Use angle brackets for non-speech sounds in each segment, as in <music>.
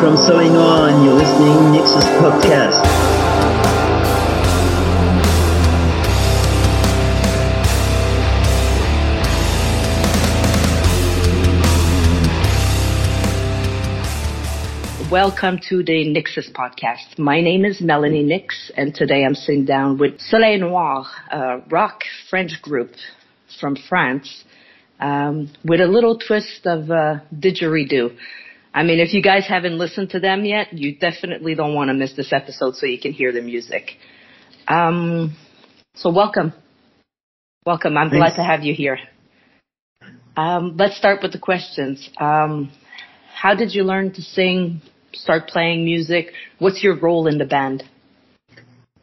from Soleil Noir and you're listening Nyxus Podcast. Welcome to the Nyxus podcast. My name is Melany Nyx, and today I'm sitting down with Soleil Noir, a rock French group from France, um, with a little twist of uh, didgeridoo. I mean, if you guys haven't listened to them yet, you definitely don't want to miss this episode so you can hear the music. Um, so welcome. Welcome. I'm Thanks. glad to have you here. Um, let's start with the questions. Um, how did you learn to sing, start playing music? What's your role in the band?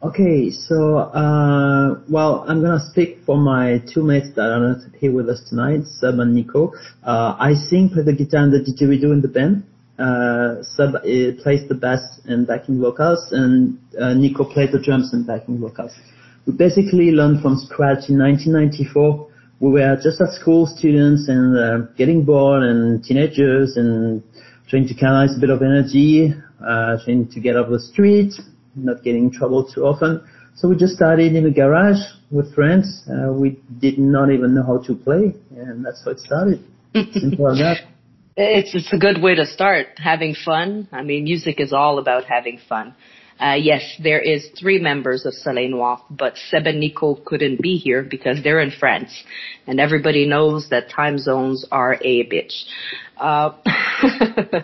Okay, so, uh, well, I'm gonna speak for my two mates that are not here with us tonight, Seub and Niko. Uh, I sing, play the guitar and the didgeridoo in the band. Uh, Seub uh, plays the bass and backing vocals, and uh, Niko plays the drums and backing vocals. We basically learned from scratch in 1994. We were just at school students and uh, getting bored and teenagers and trying to canalize a bit of energy, uh, trying to get off the street, not getting in trouble too often. So we just started in a garage with friends. Uh, we did not even know how to play, and that's how it started. <laughs> Simple as that. It's it's a good way to start having fun. I mean, music is all about having fun. Uh, yes, there is three members of Soleil Noir, but Seub and Niko couldn't be here because they're in France, and everybody knows that time zones are a bitch. Uh, <laughs>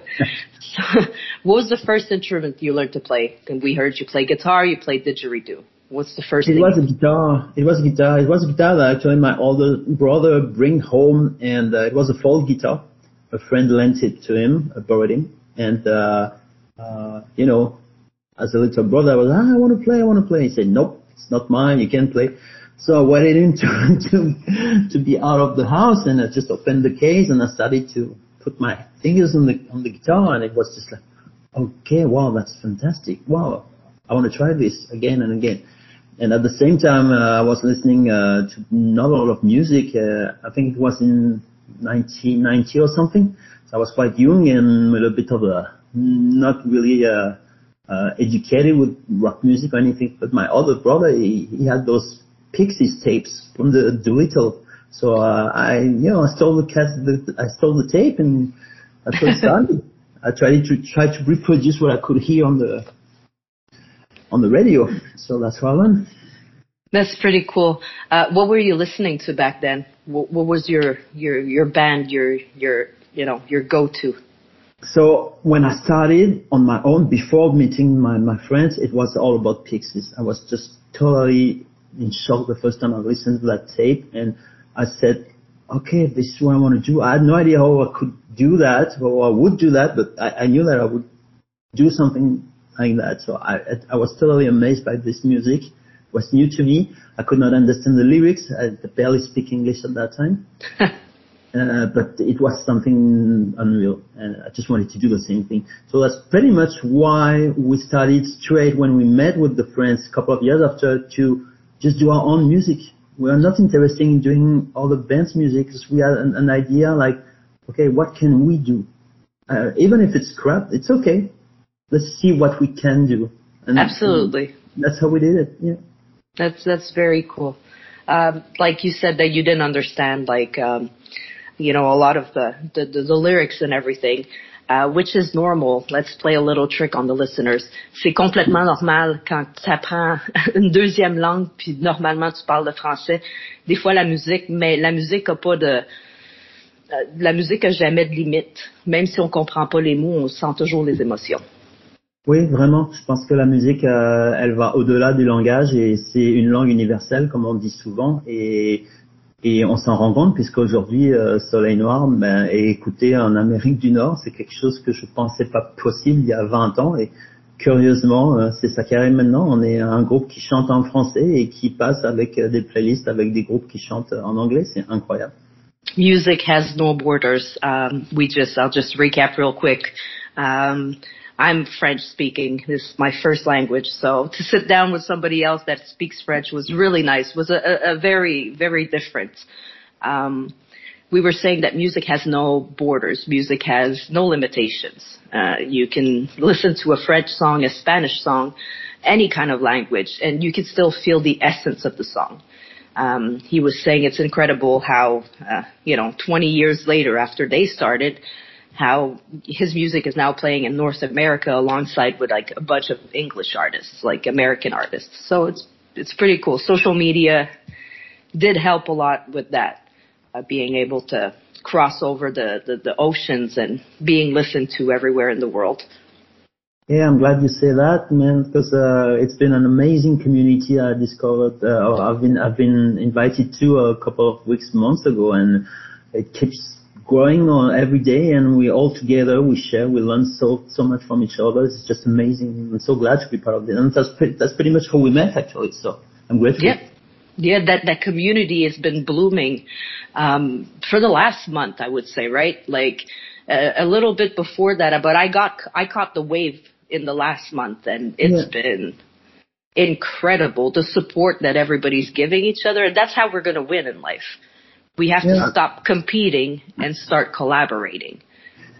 so, what was the first instrument you learned to play? And we heard you play guitar, you played didgeridoo. What's the first? It thing? was a guitar. It was a guitar. It was a guitar that actually my older brother bring home, and uh, it was a folk guitar. A friend lent it to him, I borrowed him, and uh, uh, you know, as a little brother, I was, ah, I want to play, I want to play. He said, nope, it's not mine, you can't play. So I waited him <laughs> to, to, to be out of the house and I just opened the case and I started to put my fingers on the, on the guitar and it was just like, okay, wow, that's fantastic. Wow, I want to try this again and again. And at the same time, uh, I was listening uh, to not a lot of music. Uh, I think it was in 1990 or something. So I was quite young and a little bit of a not really uh, uh, educated with rock music or anything, but my other brother, he, he had those Pixies tapes from the Doolittle. So uh, I, you know, I stole the, cassette, the I stole the tape and that's what started. I tried to try to reproduce what I could hear on the on the radio. So that's how I learned. That's pretty cool. Uh, what were you listening to back then? What, what was your your your band, your your you know your go to? So when I started on my own, before meeting my, my friends, it was all about Pixies. I was just totally in shock the first time I listened to that tape and I said, okay, this is what I want to do. I had no idea how I could do that or I would do that, but I, I knew that I would do something like that. So I, I was totally amazed by this music. It was new to me. I could not understand the lyrics. I barely speak English at that time. <laughs> Uh, but it was something unreal, and I just wanted to do the same thing. So that's pretty much why we started straight when we met with the friends a couple of years after to just do our own music. We are not interested in doing all the band's music because we had an, an, idea like, okay, what can we do? Uh, even if it's crap, it's okay. Let's see what we can do. And Absolutely. That's how we did it. Yeah. That's that's very cool. Um, like you said that you didn't understand like um, you know, a lot of the, the, lyrics and everything. Uh, which is normal. Let's play a little trick on the listeners. C'est complètement normal quand tu apprends <laughs> une deuxième langue puis normalement tu parles de français. Des fois la musique, mais la musique a pas de, euh, la musique a jamais de limite. Même si on comprend pas les mots, on sent toujours les émotions. Oui, vraiment. Je pense que la musique, euh, elle va au-delà du langage et c'est une langue universelle, comme on dit souvent. Et et on s'en rend compte puisqu'aujourd'hui, euh, Soleil Noir ben, est écouté en Amérique du Nord. C'est quelque chose que je pensais pas possible il y a 20 ans. Et curieusement, euh, c'est ça qui arrive maintenant. On est un groupe qui chante en français et qui passe avec euh, des playlists avec des groupes qui chantent en anglais. C'est incroyable. Music has no borders. Um, we just, I'll just recap real quick. Um, I'm French speaking. This is my first language. So to sit down with somebody else that speaks French was really nice, was a, a, very, very different. Um, we were saying that music has no borders. Music has no limitations. Uh, you can listen to a French song, a Spanish song, any kind of language, and you can still feel the essence of the song. Um, he was saying it's incredible how, uh, you know, 20 years later after they started, how his music is now playing in North America alongside with like a bunch of English artists, like American artists. So it's it's pretty cool. Social media did help a lot with that uh, being able to cross over the, the, the oceans and being listened to everywhere in the world. Yeah, I'm glad you say that, man, because uh, it's been an amazing community I discovered. Uh, I've been I've been invited to a couple of weeks, months ago, and it keeps growing on every day. And we all together, we share, we learn so so much from each other. It's just amazing. I'm so glad to be part of it, and that's pretty, that's pretty much how we met actually. So I'm grateful. Yeah yeah, that that community has been blooming um, for the last month, I would say, right? Like uh, a little bit before that, but I got I caught the wave in the last month, and it's yeah. been incredible the support that everybody's giving each other, and that's how we're going to win in life. We have yeah. to stop competing and start collaborating.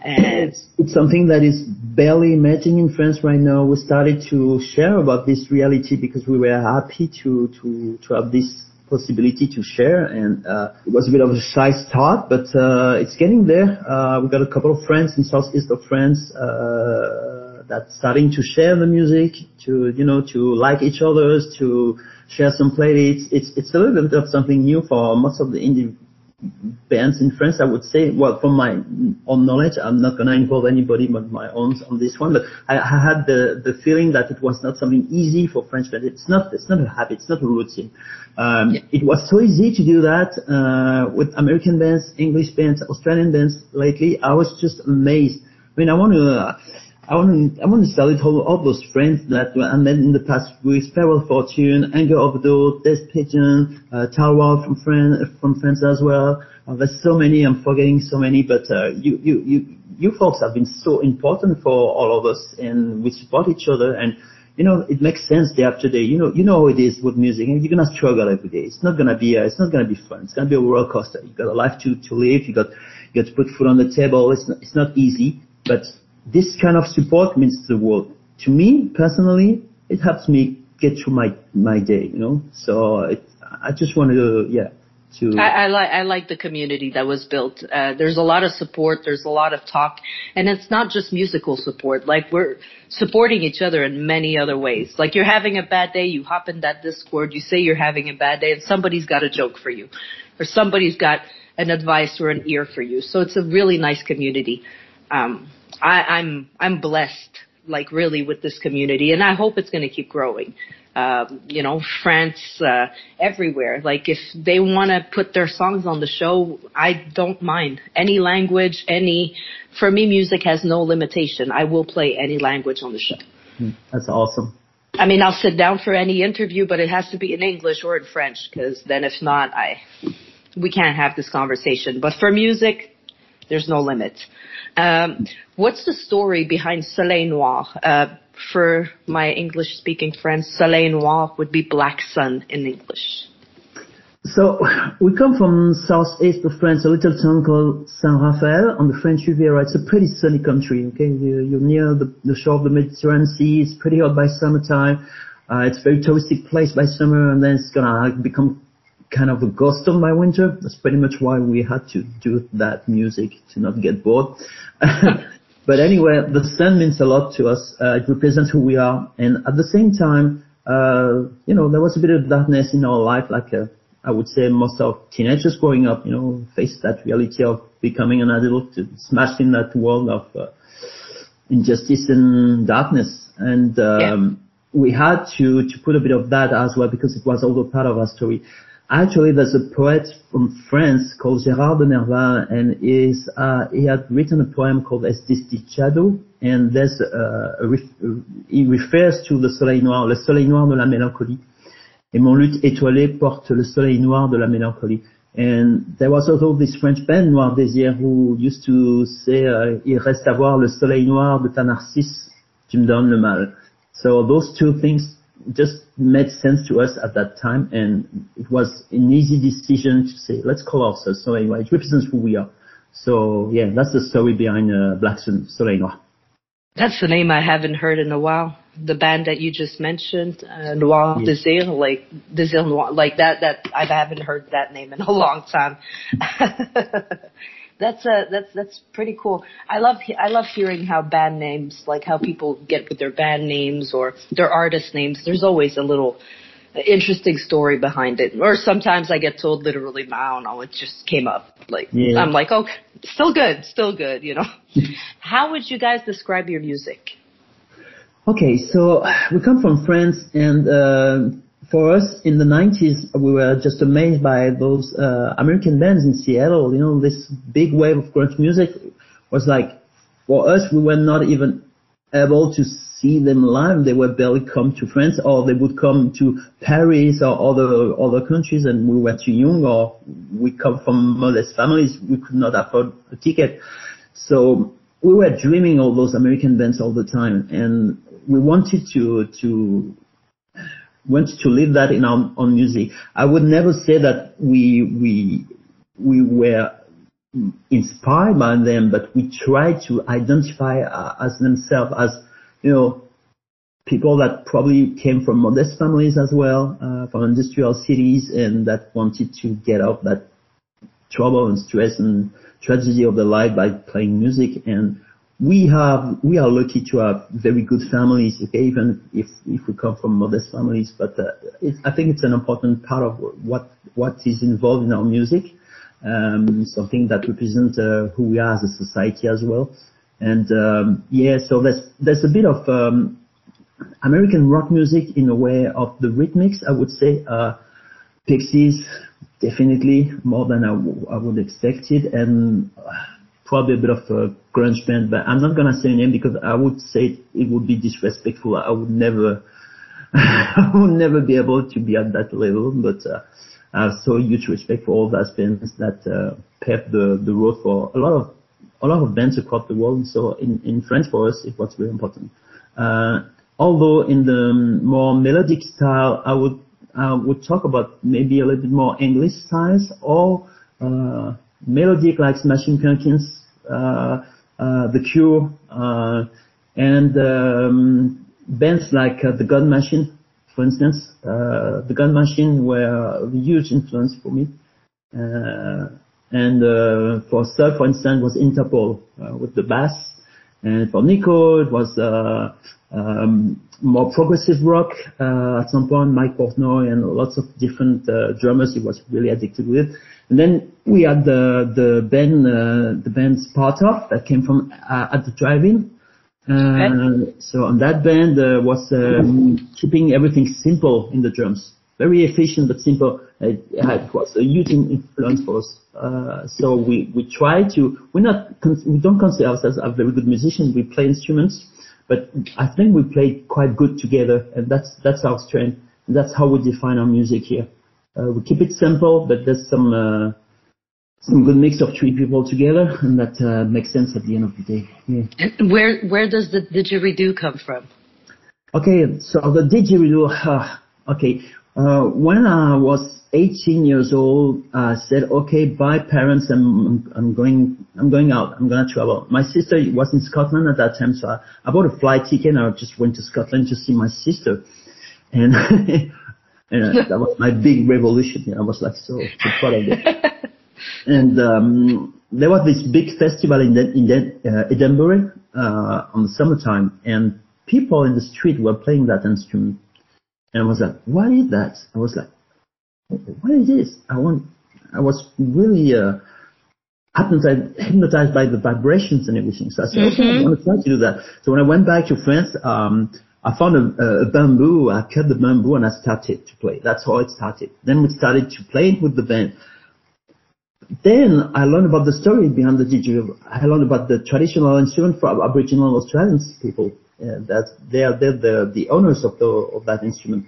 And it's, it's something that is barely emerging in France right now. We started to share about this reality because we were happy to, to, to have this possibility to share and uh, it was a bit of a shy start but uh, it's getting there uh, we got a couple of friends in southeast of france uh, that's starting to share the music to you know to like each other's to share some playlists it's it's a little bit of something new for most of the indie bands in France, I would say, well, from my own knowledge, I'm not going to involve anybody but my own on this one, but I, I, had the, the feeling that it was not something easy for French bands. It's not, it's not a habit, it's not a routine. Um, yeah. It was so easy to do that, uh, with American bands, English bands, Australian bands lately. I was just amazed. I mean, I want to, uh, I want to, I want to salute all, all those friends that I met in the past weeks, Peril Fortune, Anger Overdose, Death Pigeon, uh, Talwar from France, from France as well. Uh, there's so many, I'm forgetting so many, but, uh, you, you, you, you folks have been so important for all of us and we support each other and, you know, it makes sense day after day. You know, you know how it is with music and you're gonna struggle every day. It's not gonna be, uh, it's not gonna be fun. It's gonna be a roller coaster. You got a life to, to live. You got, you got to put food on the table. It's not, it's not easy, but this kind of support means the world. To me, personally, it helps me get through my, my day, you know? So it, I just wanted to, yeah, to. I, I like, I like the community that was built. Uh, there's a lot of support. There's a lot of talk. And it's not just musical support. Like we're supporting each other in many other ways. Like you're having a bad day, you hop in that Discord, you say you're having a bad day and somebody's got a joke for you. Or somebody's got an advice or an ear for you. So it's a really nice community. Um, I, I'm I'm blessed, like really, with this community, and I hope it's going to keep growing. Um, you know, France, uh, everywhere. Like if they want to put their songs on the show, I don't mind any language, any. For me, music has no limitation. I will play any language on the show. Hmm, that's awesome. I mean, I'll sit down for any interview, but it has to be in English or in French, because then if not, I we can't have this conversation. But for music, there's no limit. Um, what's the story behind Soleil Noir? Uh, for my English speaking friends, Soleil Noir would be black sun in English. So we come from southeast of France, a little town called Saint-Raphaël on the French Riviera. It's a pretty sunny country. Okay, you're near the, the shore of the Mediterranean Sea. It's pretty hot by summertime. Uh, it's a very touristic place by summer, and then it's gonna become kind of a ghost of my winter. That's pretty much why we had to do that music to not get bored. <laughs> but anyway, the sun means a lot to us. Uh, it represents who we are. And at the same time, uh, you know, there was a bit of darkness in our life, like uh, I would say most of teenagers growing up, you know, face that reality of becoming an adult, smashed in that world of uh, injustice and darkness. And um, yeah. we had to to put a bit of that as well because it was also part of our story. Actually, there's a poet from France called Gérard de Nerval, and is, uh, he had written a poem called El Desdichado, and there's uh, ref he refers to the soleil noir, le soleil noir de la mélancolie. Et mon luth étoilé porte le soleil noir de la mélancolie. And there was also this French band, Noir Désir, who used to say, uh, il reste à voir le soleil noir de ta narcisse, tu me donnes le mal. So those two things just made sense to us at that time, and it was an easy decision to say, let's call ourselves Soleil Noir. It represents who we are. So yeah, that's the story behind uh, Black Sun Soleil Noir. That's the name I haven't heard in a while. The band that you just mentioned, uh, Noir yeah. Désir, like Désir Noir, like that. That I haven't heard that name in a long time. <laughs> that's uh that's that's pretty cool. I love I love hearing how band names, like how people get with their band names or their artist names. There's always a little interesting story behind it. Or sometimes I get told literally, I don't know, it just came up. Like yeah. I'm like, okay, still good, still good, you know. <laughs> How would you guys describe your music? Okay, so we come from France, and uh, for us in the 90s, we were just amazed by those uh, American bands in Seattle. You know, this big wave of grunge music was like, for us, we were not even able to see them live. They would barely come to France, or they would come to Paris or other other countries, and we were too young, or we come from modest families. We could not afford a ticket, so we were dreaming all those American bands all the time, and we wanted to to wanted to live that in our own music. I would never say that we we we were inspired by them, but we try to identify uh, as themselves as, you know, people that probably came from modest families as well, uh, from industrial cities and that wanted to get out that trouble and stress and tragedy of their life by playing music. And we have, we are lucky to have very good families, okay, even if, if we come from modest families, but uh, I think it's an important part of what, what is involved in our music um, something that represents uh, who we are as a society as well. And um, yeah, so there's there's a bit of um, American rock music in a way of the rhythmics, I would say. Uh, Pixies, definitely more than I, w- I would expected, and probably a bit of a grunge band. But I'm not gonna say a name because I would say it would be disrespectful. I would never, <laughs> I would never be able to be at that level. But uh, I have so huge respect for all those bands that uh, paved the, the road for a lot of a lot of bands across the world. So in, in France for us, it was very important. Uh, although in the more melodic style, I would I would talk about maybe a little bit more English styles or uh, melodic like Smashing Pumpkins, The Cure, uh, and um, bands like uh, The God Machine for instance, uh, the God Machine were a huge influence for me. Uh, and uh, for Seub, for instance, was Interpol uh, with the bass. And for Niko, it was uh, um, more progressive rock. Uh, at some point, Mike Portnoy and lots of different uh, drummers he was really addicted with. And then we had the the band the band Sparta that came from at the drive-in uh, so on that band uh, was um, keeping everything simple in the drums, very efficient but simple. It, it was a huge influence for us. Uh, so we we try to we're not we don't consider ourselves a very good musicians. We play instruments, but I think we play quite good together, and that's that's our strength. And that's how we define our music here. Uh, we keep it simple, but there's some uh, some good mix of three people together, and that uh, makes sense at the end of the day. Yeah. Where where does the didgeridoo come from? Okay, so the didgeridoo. Uh, okay, uh, when I was 18 years old, I said, "Okay, bye, parents. I'm I'm going I'm going out. I'm gonna travel." My sister was in Scotland at that time, so I, I bought a flight ticket and I just went to Scotland to see my sister, and. <laughs> and <laughs> that was my big revolution. I was like so, so proud of it. <laughs> And um, there was this big festival in, in uh, Edinburgh uh, on the summertime, and people in the street were playing that instrument. And I was like, "What is that?" I was like, "What is this?" I want. I was really uh, hypnotized, hypnotized by the vibrations and everything. So I said, mm-hmm. "Okay, I want to try to do that." So when I went back to France, um, I found a, a, bamboo. I cut the bamboo and I started to play. That's how it started. Then we started to play it with the band. Then I learned about the story behind the didgeridoo. I learned about the traditional instrument for Aboriginal Australian people. Uh, that they are they're the, the owners of the of that instrument.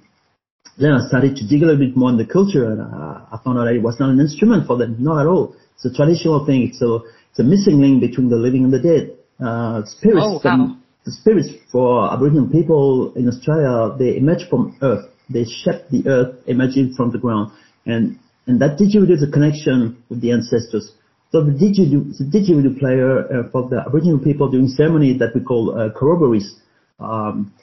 Then I started to dig a little bit more in the culture, and uh, I found out that it was not an instrument for them, not at all. It's a traditional thing. It's a it's a missing link between the living and the dead. Uh, spirits oh, from the spirits for Aboriginal people in Australia, they emerge from earth. They shape the earth, emerging from the ground. And, and that didgeridoo is a connection with the ancestors. So the didgeridoo, the didgeridoo player uh, for the Aboriginal people during ceremony that we call uh, corroborees, um,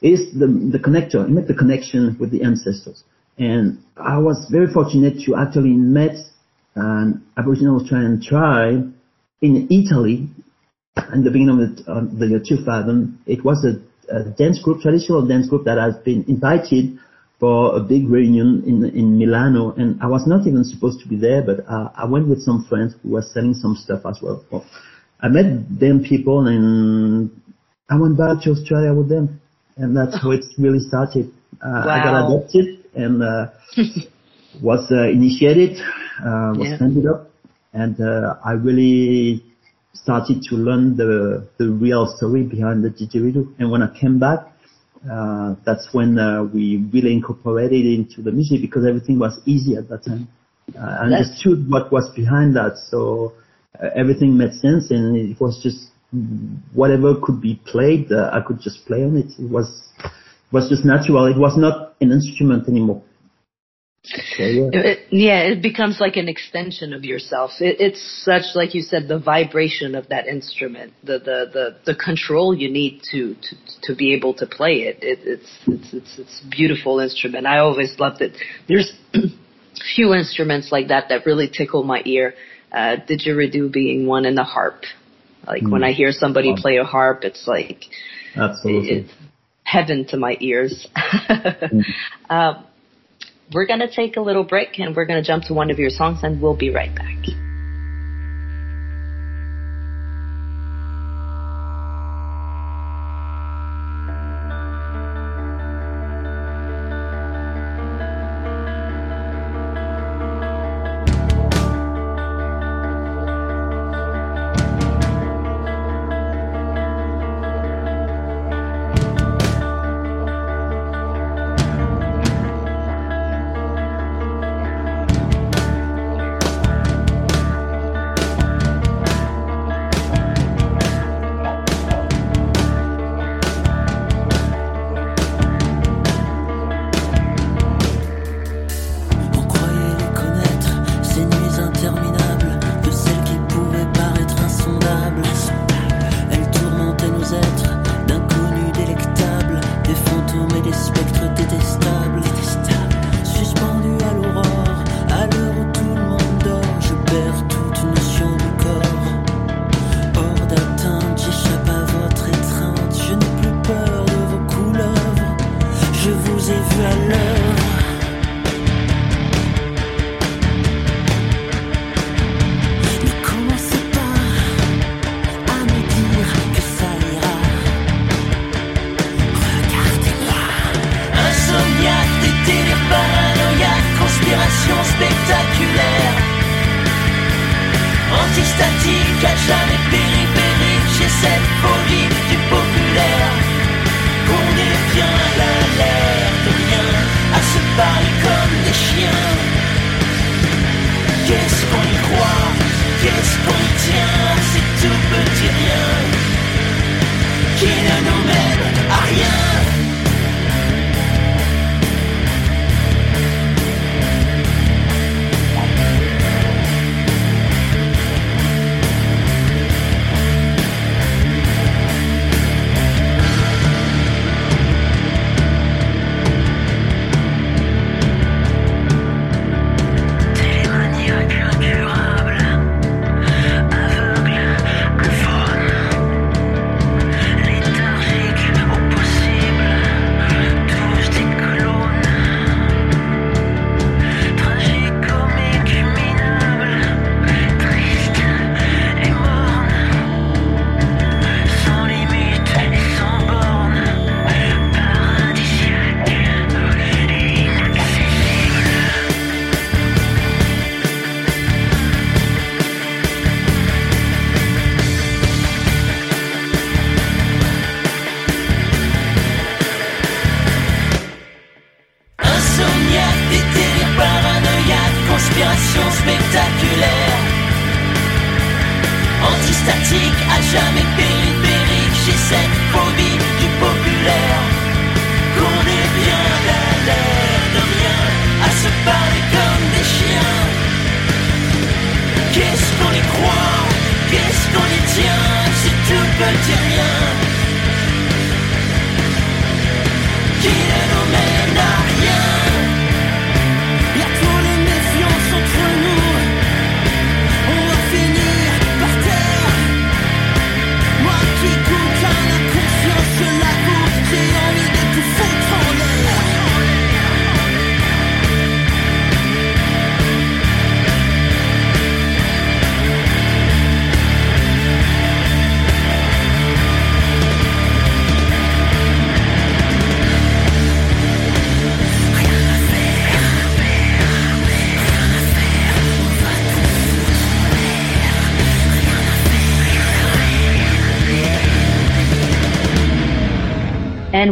is the, the connector, it makes the connection with the ancestors. And I was very fortunate to actually meet an Aboriginal Australian tribe in Italy in the beginning of the, uh, the year 2000. It was a, a, dance group, traditional dance group that has been invited for a big reunion in, in Milano. And I was not even supposed to be there, but uh, I went with some friends who were selling some stuff as well. well. I met them people and I went back to Australia with them. And that's how it really started. Uh, wow. I got adopted and uh, <laughs> was uh, initiated, uh, was yeah. up, and uh, I really started to learn the the real story behind the didgeridoo. And when I came back, uh, that's when uh, we really incorporated it into the music because everything was easy at that time. Uh, I understood what was behind that, so uh, everything made sense, and it was just whatever could be played, uh, I could just play on it. It was it was just natural. It was not an instrument anymore. So, yeah. It, yeah. it becomes like an extension of yourself. It, it's such, like you said, the vibration of that instrument, the the the, the control you need to, to to be able to play it. it it's it's it's it's a beautiful instrument. I always loved it. There's <clears throat> few instruments like that that really tickle my ear. Uh, didgeridoo being one, and the harp. Like mm. when I hear somebody play a harp, it's like absolutely it's heaven to my ears. <laughs> mm. uh, we're going to take a little break and we're going to jump to one of your songs and we'll be right back.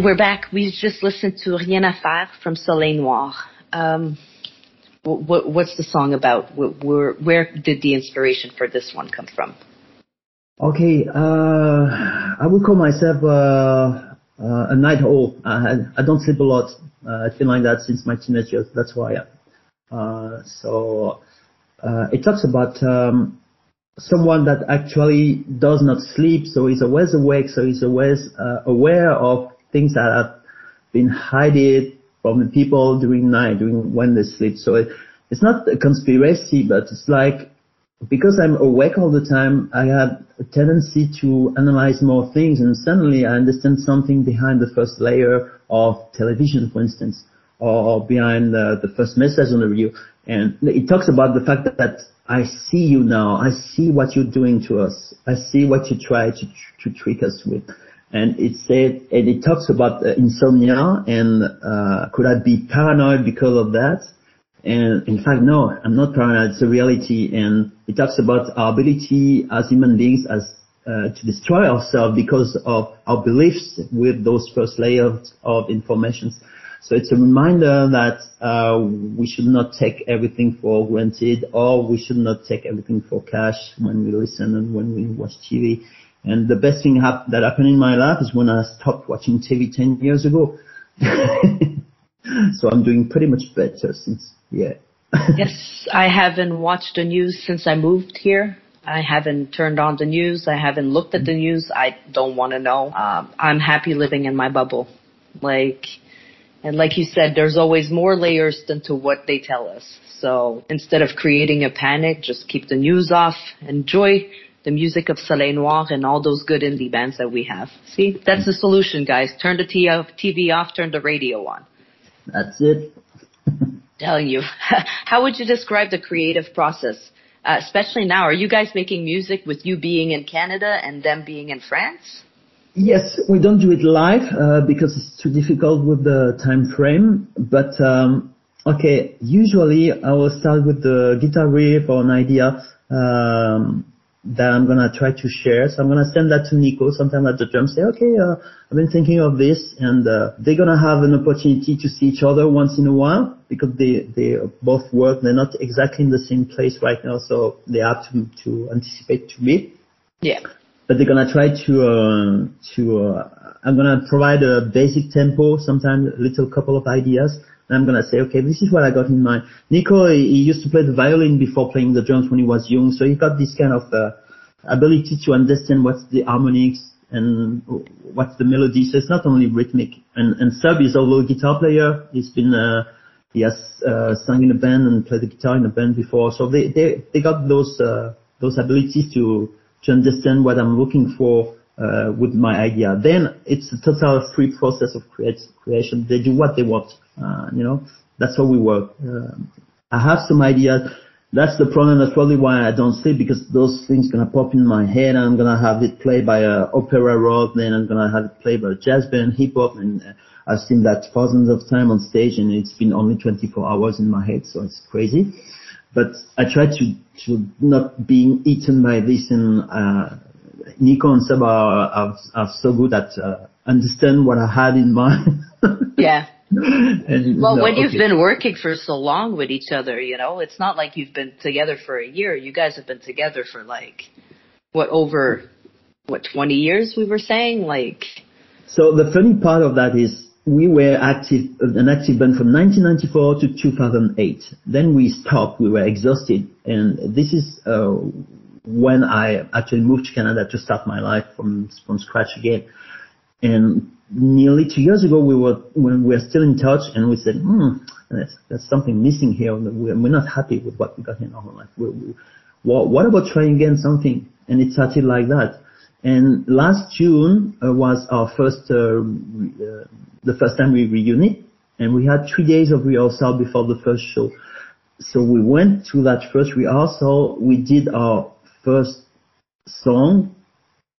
And we're back. We just listened to Rien à faire from Soleil Noir. Um, what, what's the song about? Where, where did the inspiration for this one come from? Okay, uh, I would call myself uh, uh, a night owl. I, I don't sleep a lot. Uh, I've been like that since my teenage years. That's why. Uh, so uh, it talks about um, someone that actually does not sleep, so he's always awake, so he's always aware of things that have been hidden from the people during night, during when they sleep. So it, it's not a conspiracy, but it's like because I'm awake all the time, I have a tendency to analyze more things, and suddenly I understand something behind the first layer of television, for instance, or behind the, the first message on the radio. And it talks about the fact that, I see you now. I see what you're doing to us. I see what you try to, to trick us with. And it said, and it talks about uh, insomnia and uh, could I be paranoid because of that? And in fact, no, I'm not paranoid. It's a reality. And it talks about our ability as human beings as uh, to destroy ourselves because of our beliefs with those first layers of information. So it's a reminder that uh, we should not take everything for granted, or we should not take everything for cash when we listen and when we watch TV. And the best thing hap- that happened in my life is when I stopped watching TV 10 years ago. <laughs> so I'm doing pretty much better since, yeah. <laughs> yes, I haven't watched the news since I moved here. I haven't turned on the news. I haven't looked at the news. I don't want to know. Um, I'm happy living in my bubble. Like, and like you said, there's always more layers than to what they tell us. So instead of creating a panic, just keep the news off, enjoy the music of Soleil Noir and all those good indie bands that we have. See, that's the solution, guys. Turn the TV off, turn the radio on. That's it. Telling you. <laughs> How would you describe the creative process? Uh, especially now, are you guys making music with you being in Canada and them being in France? Yes, we don't do it live uh, because it's too difficult with the time frame. But um, okay, usually I will start with the guitar riff or an idea um, that I'm gonna try to share. So I'm gonna send that to Niko. Sometimes at the drum, say, okay, uh, I've been thinking of this, and uh, they're gonna have an opportunity to see each other once in a while because they they both work. They're not exactly in the same place right now, so they have to to anticipate to meet. Yeah. But they're gonna try to uh, to. Uh, I'm gonna provide a basic tempo, sometimes a little couple of ideas. And I'm gonna say, okay, this is what I got in mind. Niko, he, used to play the violin before playing the drums when he was young, so he got this kind of uh, ability to understand what's the harmonics and what's the melody. So it's not only rhythmic. And, and Seub is although a guitar player, he's been uh, he has uh, sung in a band and played the guitar in a band before. So they they they got those uh, those abilities to to understand what I'm looking for uh, with my idea. Then it's a total free process of create, creation. They do what they want. Uh, you know, that's how we work. Uh, I have some ideas. That's the problem. That's probably why I don't sleep because those things gonna pop in my head. I'm gonna have it played by a opera rock. Then I'm gonna have it played by a jazz band, hip hop, and uh, I've seen that thousands of times on stage, and it's been only 24 hours in my head, so it's crazy. But I try to to not being eaten by this and. Uh, Niko and Seub are, are, are so good at uh, understand what I had in mind. <laughs> Yeah. <laughs> and, Well, no, when you've been working for so long with each other, you know, it's not like you've been together for a year. You guys have been together for like, what, over, what 20 years we were saying like So the funny part of that is we were active, an active band from 1994 to 2008. Then we stopped. We were exhausted, and this is uh, when I actually moved to Canada to start my life from from scratch again. And nearly two years ago, we were when we were still in touch, and we said, "Hmm, there's something missing here. We're, we're not happy with what we got in our life. We, we, what, what about trying again something?" And it started like that. And last June uh, was our first, uh, uh, the first time we reunited, and we had three days of rehearsal before the first show. So we went to that first rehearsal. We did our first song,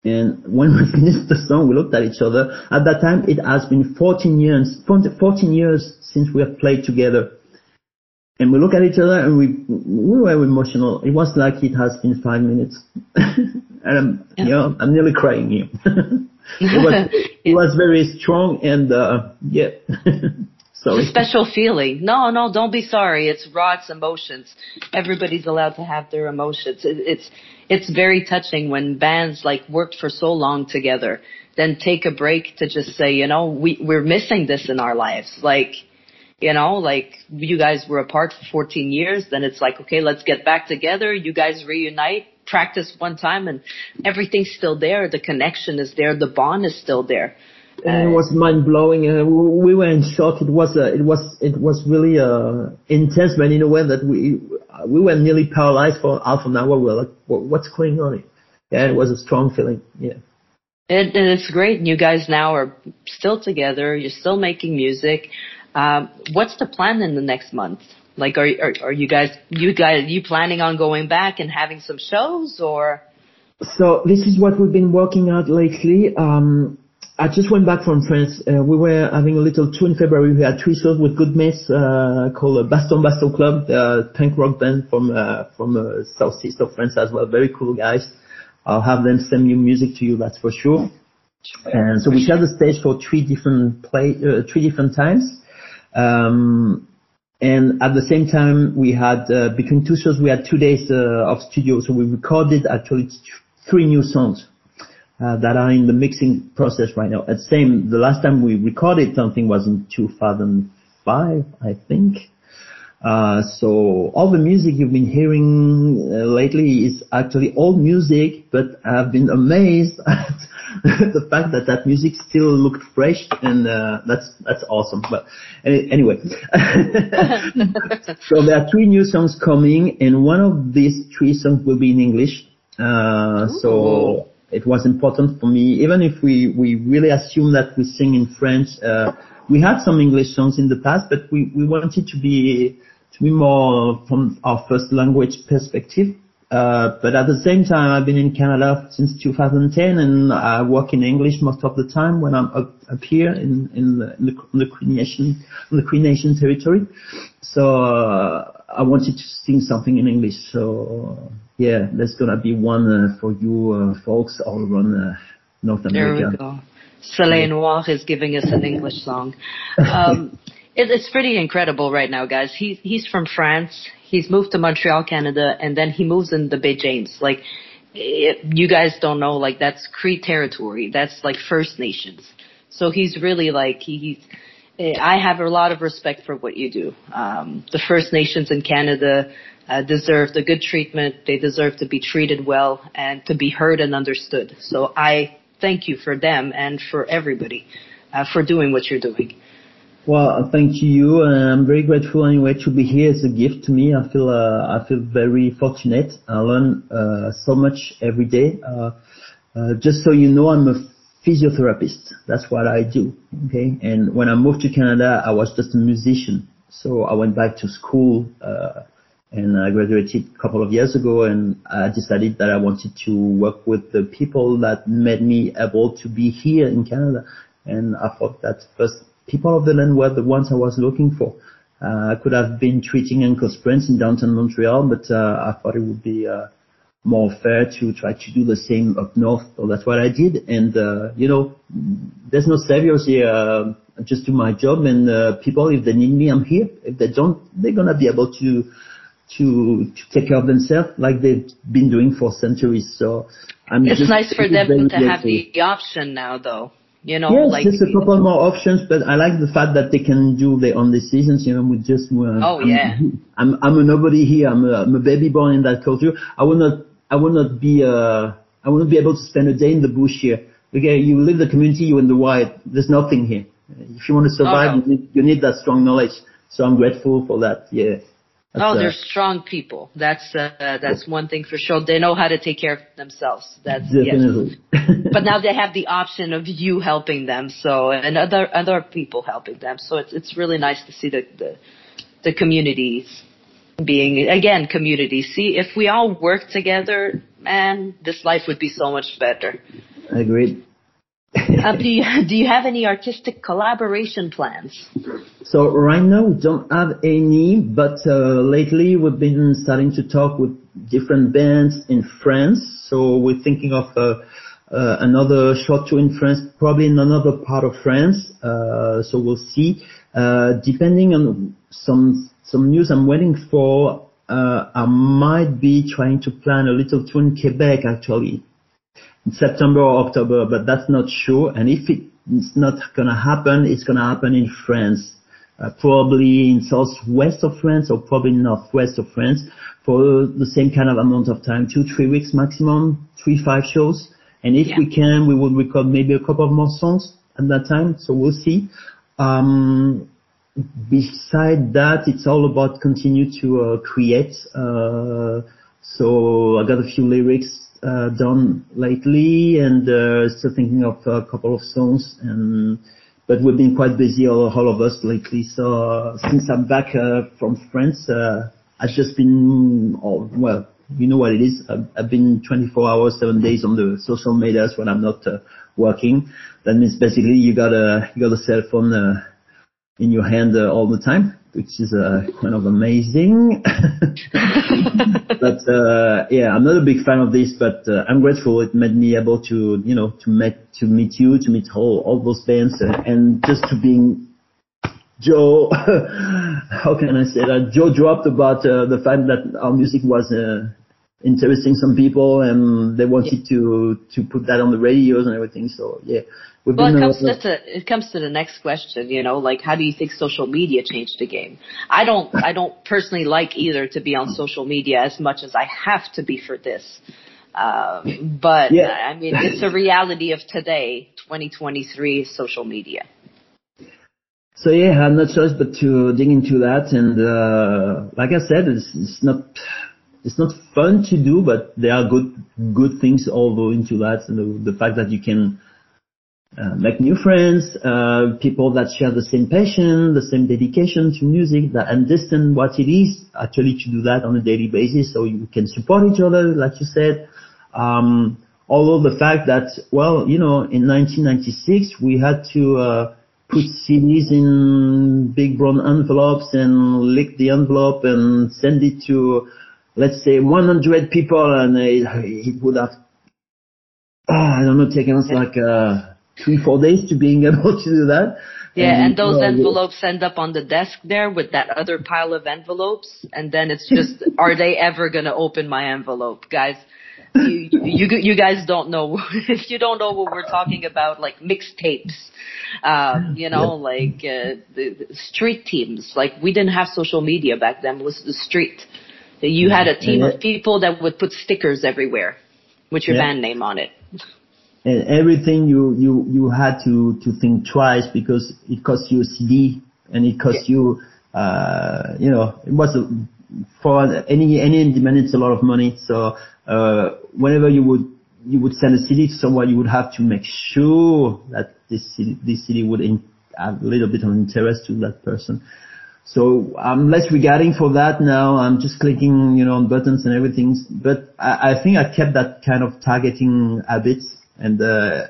and when we <laughs> finished the song, we looked at each other. At that time, it has been 14 years, 14 years since we have played together. And we look at each other and we, we were emotional. It was like it has been five minutes. <laughs> and I'm, you know, I'm nearly crying here. <laughs> it was, it was very strong and, uh, yeah. Sorry. It's a <laughs> special feeling. No, no, don't be sorry. It's raw. It's emotions. Everybody's allowed to have their emotions. It, it's it's very touching when bands like worked for so long together, then take a break to just say, you know, we we're missing this in our lives. Like, you know, like you guys were apart for 14 years. Then it's like, okay, let's get back together. You guys reunite, practice one time, and everything's still there. The connection is there. The bond is still there. And it was mind blowing. and we were in shock. It was uh, it was it was really uh, intense, but in a way that we we were nearly paralyzed for half an hour. We were like, "What's going on?" Yeah, it was a strong feeling. Yeah. And, and it's great. And you guys now are still together. You're still making music. Um, what's the plan in the next month? Like, are, are are you guys you guys you planning on going back and having some shows or? So this is what we've been working out lately. Um, I just went back from France. Uh, we were having a little tour in February. We had three shows with good mates uh, called uh, Baston Baston Club, the punk rock band from uh, from uh, southeast of France as well. Very cool guys. I'll have them send new music to you, that's for sure. And so we shared the stage for three different play, uh, three different times. Um, and at the same time, we had uh, between two shows, we had two days uh, of studio. So we recorded actually three new songs uh, that are in the mixing process right now. At same, the last time we recorded something was in 2005, I think. Uh, so all the music you've been hearing uh, lately is actually old music, but I've been amazed <laughs> at the fact that that music still looked fresh, and uh, that's that's awesome. But anyway, <laughs> so there are three new songs coming, and one of these three songs will be in English. Uh, so it was important for me, even if we we really assume that we sing in French. Uh, we had some English songs in the past, but we we wanted to be to be more from our first language perspective. Uh, but at the same time, I've been in Canada since 2010, and I work in English most of the time when I'm up, up here in in the, in the, in the Cree Nation, in the Cree Nation territory. So uh, I wanted to sing something in English. So yeah, there's gonna be one uh, for you uh, folks all around uh, North There America. we go. Soleil Noir is giving us an English song. <laughs> Um, it, it's pretty incredible right now, guys. He's he's from France. He's moved to Montreal, Canada, and then he moves in the Baie-James. Like, it, you guys don't know, like that's Cree territory. That's like First Nations. So he's really like he, he's. eh, I have a lot of respect for what you do. Um, the First Nations in Canada uh, deserve the good treatment. They deserve to be treated well and to be heard and understood. So I thank you for them and for everybody uh, for doing what you're doing. Well, thank you. I'm very grateful anyway to be here. It's a gift to me. I feel uh, I feel very fortunate. I learn uh, so much every day. Uh, uh, just so you know, I'm a physiotherapist. That's what I do. Okay. And when I moved to Canada, I was just a musician. So I went back to school uh, and I graduated a couple of years ago. And I decided that I wanted to work with the people that made me able to be here in Canada. And I thought that first people of the land were the ones I was looking for. Uh, I could have been treating ankle sprains in downtown Montreal, but uh, I thought it would be uh, more fair to try to do the same up north. So that's what I did. And uh, you know, there's no saviors here. Uh, I just do my job, and uh, people, if they need me, I'm here. If they don't, they're gonna be able to to to take care of themselves like they've been doing for centuries. So I'm It's nice for them to have the option now, though. You know, Yes, like just a couple more options, but I like the fact that they can do their own decisions. You know, with just uh, Oh, I'm, yeah. I'm I'm a nobody here. I'm a, I'm a baby born in that culture. I will not I will not be uh I will not be able to spend a day in the bush here. Okay, you live the community, you're in the wild. There's nothing here. If you want to survive, Oh, no. you, need, you need that strong knowledge. So I'm grateful for that. Yeah. That's, Oh, they're strong people. That's uh, that's one thing for sure. They know how to take care of themselves. That's yes. <laughs> But now they have the option of you helping them, so and other other people helping them. So it's it's really nice to see the the, the communities being again communities. See, if we all work together, man, this life would be so much better. Agreed. <laughs> Uh, do you do you have any artistic collaboration plans? So right now we don't have any, but uh, lately we've been starting to talk with different bands in France. So we're thinking of uh, uh, another short tour in France, probably in another part of France. Uh, so we'll see. Uh, depending on some some news I'm waiting for, uh, I might be trying to plan a little tour in Quebec actually September or October, but that's not sure. And if it's not gonna happen, it's gonna happen in France, uh, probably in southwest of France or probably northwest of France for the same kind of amount of time, two, three weeks maximum, three, five shows. And if Yeah. we can, we will record maybe a couple of more songs at that time. So we'll see. Um, beside that, it's all about continue to uh, create. Uh, so I got a few lyrics uh, done lately, and uh, still thinking of a couple of songs. And but we've been quite busy, all, all of us lately. So uh, since I'm back uh, from France, uh, I've just been, oh, well, you know what it is. I've, I've been 24 hours, seven days on the social medias when I'm not uh, working. That means basically you got a you got a cell phone uh, in your hand all the time, which is uh, kind of amazing. <laughs> but uh, yeah, I'm not a big fan of this, but uh, I'm grateful. It made me able to, you know, to meet to meet you, to meet all all those bands, uh, and just to being Joe. <laughs> how can I say that? Joe dropped about uh, the fact that our music was. Interesting some people and they wanted to to put that on the radios and everything so yeah we've Well, it comes to the, it comes to the next question. You know, like how do you think social media changed the game? I don't I don't personally like either to be on social media as much as I have to be for this. Um, but Yeah. I mean, it's a reality of today, 2023 social media. So yeah, I had no choice but to dig into that, and uh, like I said, it's, it's not it's not fun to do, but there are good good things all into that, and the, the fact that you can uh, make new friends, uh, people that share the same passion, the same dedication to music, that understand what it is actually to do that on a daily basis, so you can support each other, like you said. Um, although the fact that, well, you know, in 1996 we had to uh, put CDs in big brown envelopes and lick the envelope and send it to, let's say, 100 people, and it, it would have, ah, I don't know, taken us like uh, three, four days to being <laughs> able to do that. Yeah, and those uh, envelopes end up on the desk there with that other pile of envelopes, and then it's just, <laughs> are they ever gonna open my envelope, guys? You, you you guys don't know <laughs> if you don't know what we're talking about, like mixtapes, um, you know, like uh, the, the street teams. Like we didn't have social media back then; it was the street. You had a team of people that would put stickers everywhere with your Yeah. band name on it. and everything you you you had to to think twice because it cost you a CD and it cost you uh you know it was a, for any any independent it's a lot of money. So uh whenever you would you would send a CD to someone you would have to make sure that this CD, this CD would in, have a little bit of interest to that person so I'm less regarding for that now. I'm just clicking, you know, on buttons and everything. But I, I think I kept that kind of targeting habits, and uh,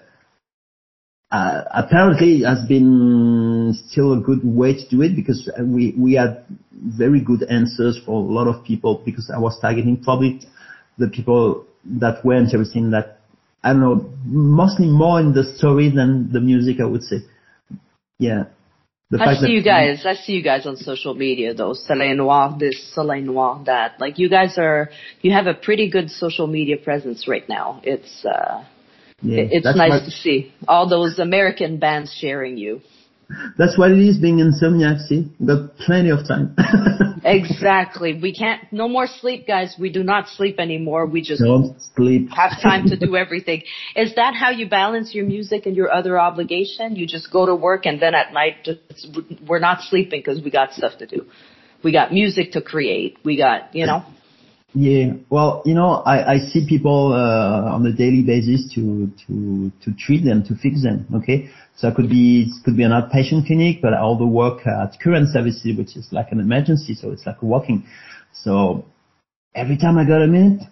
uh, apparently it has been still a good way to do it because we we had very good answers for a lot of people because I was targeting probably the people that were interested in that. I don't know, mostly more in the story than the music. I would say, yeah. I see you guys. I see you guys on social media though. Soleil Noir this, Soleil Noir that. Like you guys are, you have a pretty good social media presence right now. It's, uh, Yeah, it's nice what- to see all those American bands sharing you. That's what it is being insomniac. See, We've got plenty of time. <laughs> Exactly. We can't, no more sleep guys. We do not sleep anymore. We just Don't sleep. have time to do <laughs> everything. Is that how you balance your music and your other obligation? You just go to work and then at night it's, we're not sleeping because we got stuff to do. We got music to create. We got, you know. Yeah, well, you know, I, I see people uh, on a daily basis to to to treat them, to fix them. Okay, so it could be it could be an outpatient clinic, but I also work at current services, which is like an emergency, so it's like walking. So every time I got a minute,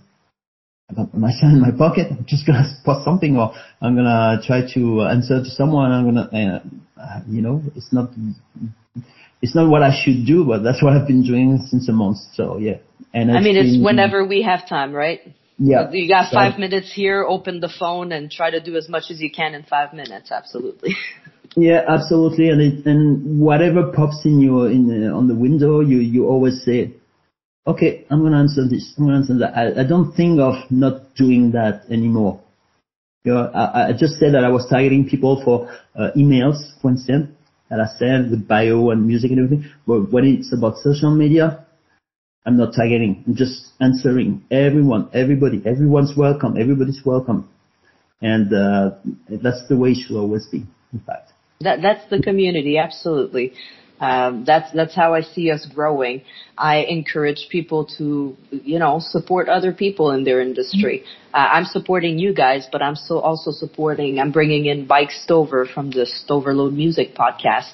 I got my phone in my pocket. I'm just gonna <laughs> post something, or I'm gonna try to answer to someone. I'm gonna, uh, you know, it's not it's not what I should do, but that's what I've been doing since a month. So yeah, and I mean, it's been- whenever we have time, right? yeah. You got So- five minutes here, open the phone and try to do as much as you can in five minutes. Absolutely. <laughs> Yeah, absolutely. And it, and whatever pops in your in uh, on the window, you you always say, okay, I'm gonna answer this. I'm gonna answer that. I, I don't think of not doing that anymore. You know, I, I just said that I was targeting people for uh, emails, for instance, that I said with bio and music and everything. But when it's about social media, I'm not targeting. I'm just answering everyone, everybody. Everyone's welcome. Everybody's welcome. And uh, that's the way it should always be. In fact. That that's the community, absolutely. Um, that's that's how I see us growing. I encourage people to, you know, support other people in their industry. Uh, I'm supporting you guys, but I'm so also supporting. I'm bringing in Mike Stover from the Stoverload Music podcast.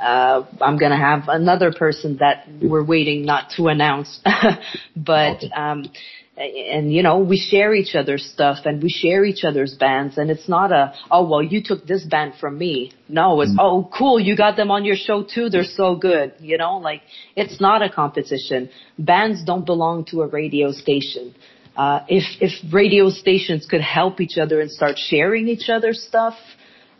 Uh, I'm gonna have another person that we're waiting not to announce, <laughs> but um, and you know we share each other's stuff and we share each other's bands and it's not a oh well you took this band from me. No it's oh cool you got them on your show too they're so good. You know like it's not a competition. Bands don't belong to a radio station. Uh, if if radio stations could help each other and start sharing each other's stuff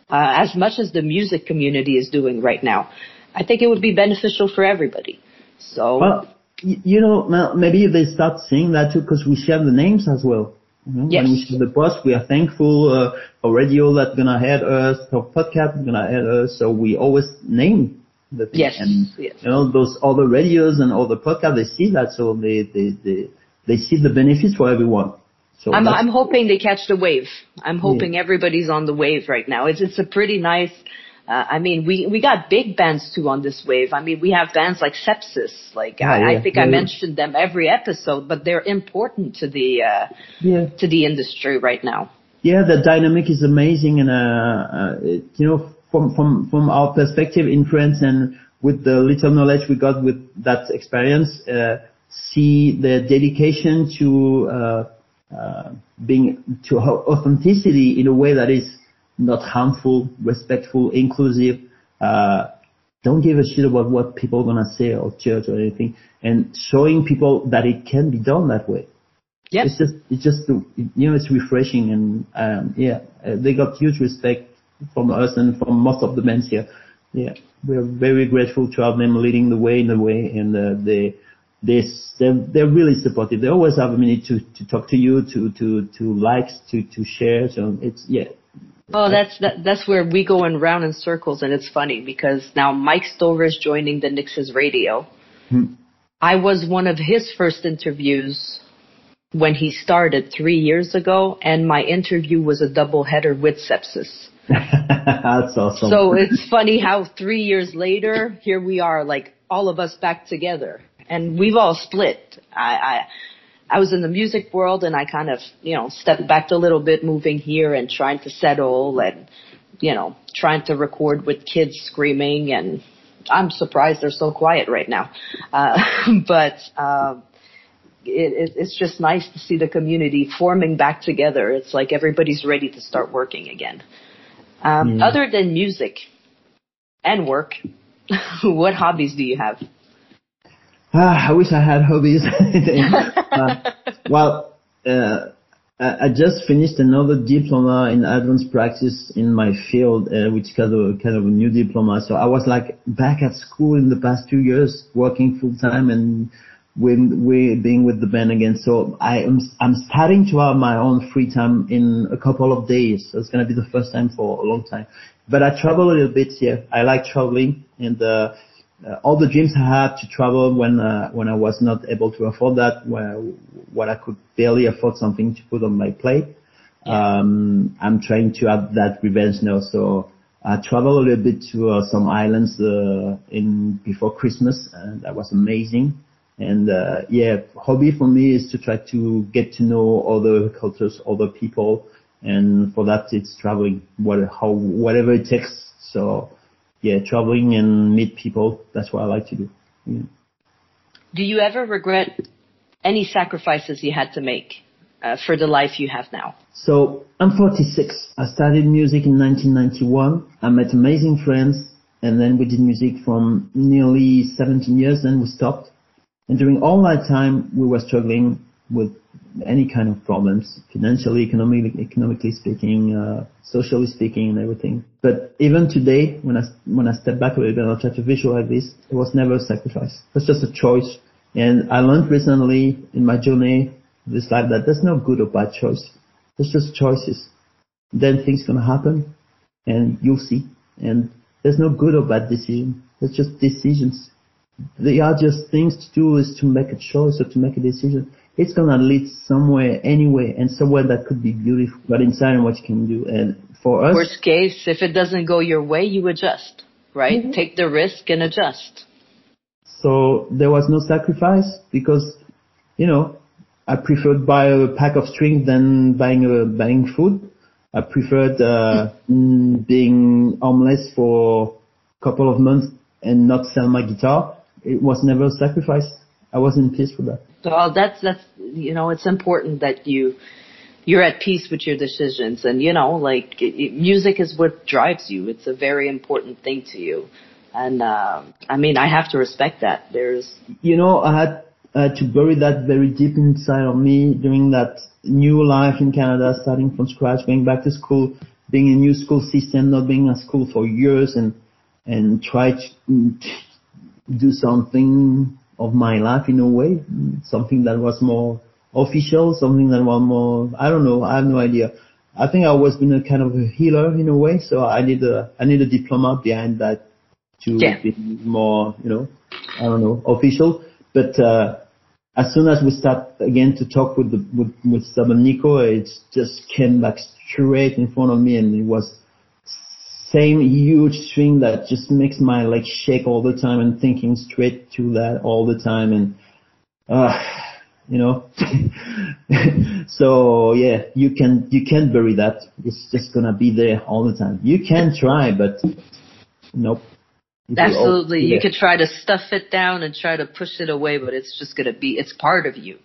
uh, as much as the music community is doing right now I think it would be beneficial for everybody so Well, you know, maybe they start seeing that too because we share the names as well. You know, Yes. When we share the post, we are thankful uh, for radio that's gonna head us, for podcast that's gonna head us. So we always name the thing. Yes, And yes. you know, those other radios and other podcasts, they see that, so they they they they see the benefits for everyone. So I'm I'm hoping they catch the wave. I'm hoping everybody's on the wave right now. It's it's a pretty nice. Uh, I mean, we we got big bands too on this wave. I mean, we have bands like Sepsis. Like I, yeah, I think yeah, I mentioned them every episode, but they're important to the uh, to the industry right now. Yeah, the dynamic is amazing, and uh, uh, it, you know, from from from our perspective in France, and with the little knowledge we got with that experience, uh, see the dedication to uh, being to au- authenticity in a way that is not harmful, respectful, inclusive. Uh, don't give a shit about what people are gonna say or judge or anything, and showing people that it can be done that way Yep. it's just it's just you know it's refreshing and um yeah uh, they got huge respect from us and from most of the bands here yeah we're very grateful to have them leading the way in the way and uh, they they they're, they're really supportive they always have a minute to to talk to you to to to likes to to share so it's yeah Oh, that's that, that's where we go in round in circles, and it's funny because now Mike Stover is joining the Nyxus radio. Hmm. I was one of his first interviews when he started three years ago, and my interview was a double header with sepsis. <laughs> that's awesome So it's funny how three years later, here we are, like all of us back together, and we've all split. I, I, I was in the music world, and I kind of, you know, stepped back a little bit, moving here and trying to settle, and you know, trying to record with kids screaming, and I'm surprised they're so quiet right now. Uh, <laughs> but um, it, it, it's just nice to see the community forming back together. It's like everybody's ready to start working again. Um, Yeah. Other than music and work, <laughs> what hobbies do you have? Ah, I wish I had hobbies. <laughs> uh, well, uh, I just finished another diploma in advanced practice in my field, uh, which kind of kind of a new diploma. So I was like back at school in the past two years, working full time and with, with being with the band again. So I am I'm starting to have my own free time in a couple of days. So it's gonna be the first time for a long time. But I travel a little bit here. I like traveling and. Uh, uh, all the dreams I had to travel when uh, when I was not able to afford that, when when I could barely afford something to put on my plate. Um, I'm trying to have that revenge now. So I travel a little bit to uh, some islands uh, in before Christmas, and that was amazing. And uh, yeah, hobby for me is to try to get to know other cultures, other people, and for that it's traveling, what how whatever it takes. So yeah, traveling and meet people. That's what I like to do. Yeah. Do you ever regret any sacrifices you had to make uh, for the life you have now? So I'm 46. I started music in 1991. I met amazing friends, and then we did music from nearly 17 years. and we stopped, and during all that time, we were struggling with any kind of problems, financially, economically, economically speaking, uh, socially speaking, and everything. But even today, when I when I step back a little bit and I try to visualize this, it was never a sacrifice. It was just a choice. And I learned recently in my journey this life that there's no good or bad choice. There's just choices. Then things gonna happen, and you'll see. And there's no good or bad decision. There's just decisions. They are just things to do is to make a choice or to make a decision it's gonna lead somewhere anyway and somewhere that could be beautiful, but inside and what you can do. And for us, Worst case, if it doesn't go your way, you adjust, right? Mm-hmm. Take the risk and adjust. so there was no sacrifice because, you know, I preferred buy a pack of string than buying a, buying food. I preferred uh, mm, being homeless for a couple of months and not sell my guitar. It was never a sacrifice. I was in peace with that. Well, that's that's you know, it's important that you you're at peace with your decisions, and you know, like it, it- music is what drives you. It's a very important thing to you, and uh, I mean, I have to respect that. There's you know, I had uh, to bury that very deep inside of me during that new life in Canada, starting from scratch, going back to school, being in a new school system, not being at school for years, and and try to do something of my life in a way, something that was more official, something that was more, I don't know, I have no idea. I think I was been a kind of a healer in a way, so I need a I need a diploma behind that to Yeah. be more, you know, I don't know, official. But uh, as soon as we start again to talk with the with with and Niko, it just came back straight in front of me, and it was same huge string that just makes my leg shake all the time, and thinking straight to that all the time, and uh, you know. <laughs> so yeah, you can you can't bury that. It's just gonna be there all the time. You can try, but nope. Absolutely you yeah. could try to stuff it down and try to push it away, but it's just gonna be it's part of you.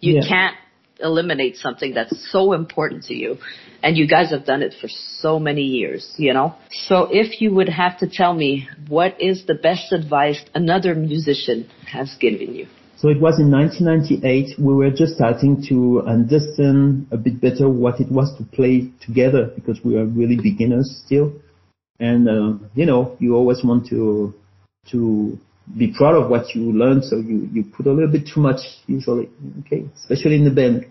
You Yeah. can't eliminate something that's so important to you, and you guys have done it for so many years. You know. So if you would have to tell me what is the best advice another musician has given you. So it was in 1998. We were just starting to understand a bit better what it was to play together because we are really beginners still. And uh, you know, you always want to to be proud of what you learned, so you you put a little bit too much usually. Okay, especially in the band,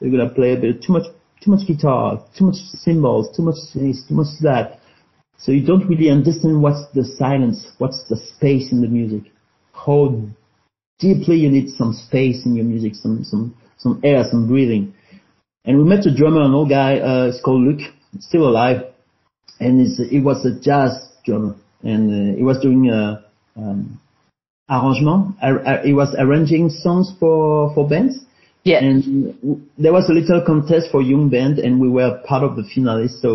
you're gonna play a bit too much too much guitar, too much cymbals, too much this, too much that. So you don't really understand what's the silence, what's the space in the music, how deeply you need some space in your music, some some some air, some breathing. And we met a drummer, an old guy, uh, it's called Luc, still alive, and he was a jazz drummer, and uh, he was doing a um, arrangement. Ar- ar- he was arranging songs for for bands, Yeah. and there was a little contest for young band, and we were part of the finalists. So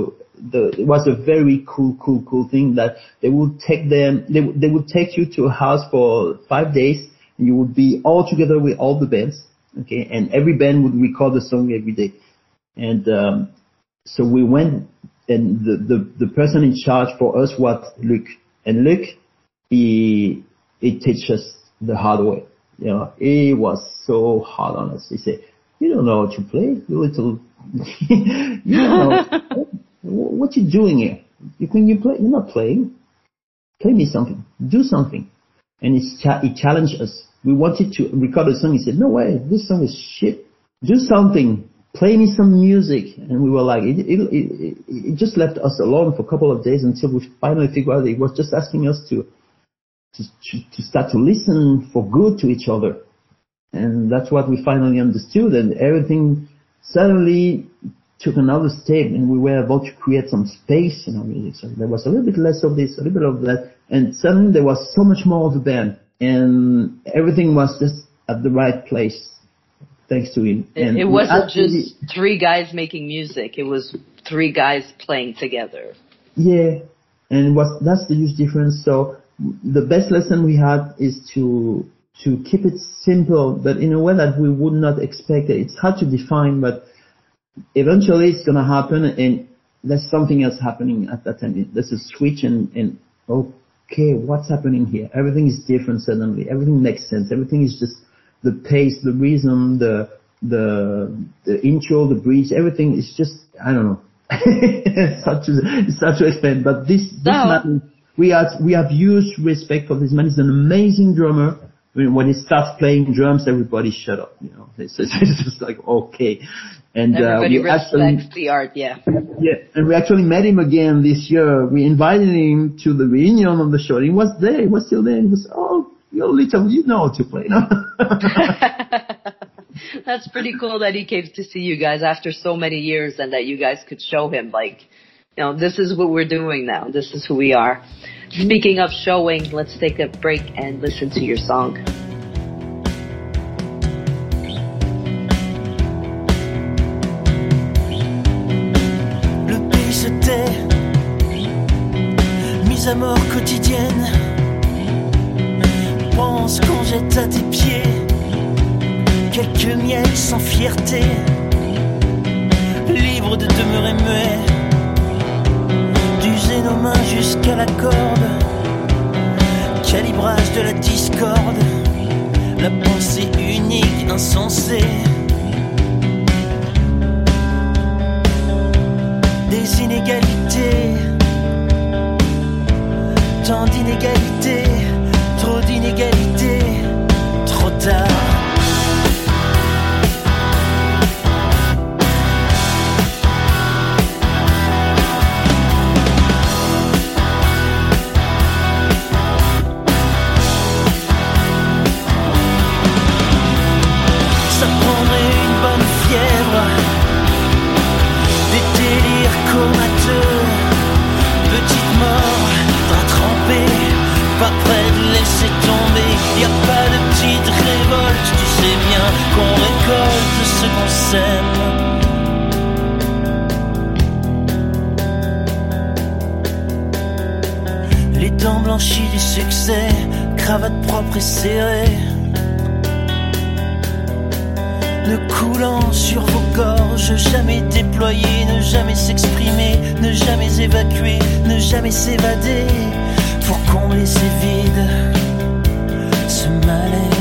the, it was a very cool, cool, cool thing that they would take them, they, would- they would take you to a house for five days, and you would be all together with all the bands, okay, and every band would record a song every day, and um, so we went, and the, the the person in charge for us was Luc and Luc, he he teaches the hard way. You know, he was so hard on us. He said, "You don't know how to play, you little <laughs> you know, what you doing here? You can you play? You're not playing. Play me something. Do something. And it's cha- it challenged us. We wanted to record a song. He said, no way, this song is shit. Do something. Play me some music. And we were like, it, it, it, it just left us alone for a couple of days until we finally figured out it was just asking us to, to, to, start to listen for good to each other. And that's what we finally understood. And everything suddenly took another step and we were about to create some space in our music. So there was a little bit less of this, a little bit of that. And suddenly there was so much more of the band and everything was just at the right place thanks to him. It, And it wasn't actually- just three guys making music. It was three guys playing together. Yeah, and what that's the huge difference. So the best lesson we had is to to keep it simple, but in a way that we would not expect it. It's hard to define, but eventually it's gonna happen, and there's something else happening at that time. There's a switch, and and okay, what's happening here? Everything is different suddenly. Everything makes sense. Everything is just the pace, the rhythm, the the the intro, the bridge. Everything is just I don't know. <laughs> it's hard to it's hard to explain, but this this No. We have we have huge respect for this man. He's an amazing drummer. I mean, when he starts playing drums, everybody shut up. You know, <laughs> it's, it's, just like okay. And uh, Everybody we actually respects the art, yeah. yeah, and we actually met him again this year. We invited him to the reunion of the show. He was there. He was still there. He was oh, you're little, you know how to play, no? <laughs> That's pretty cool that he came to see you guys after so many years and that you guys could show him like, you know, this is what we're doing now. This is who we are. Speaking of showing, let's take a break and listen to your song. Le pays se tait, mise à mort quotidienne. Pense qu'on jette à tes pieds quelques miels sans fierté, libre de demeurer muet, jusqu'à la corde, calibrage de la discorde, la pensée unique, insensée. des inégalités, tant d'inégalités, trop d'inégalités, trop tard. Serrée. Ne coulant sur vos gorges, jamais déployer, ne jamais s'exprimer, ne jamais évacuer, ne jamais s'évader, pour combler ces vides, ce malaise.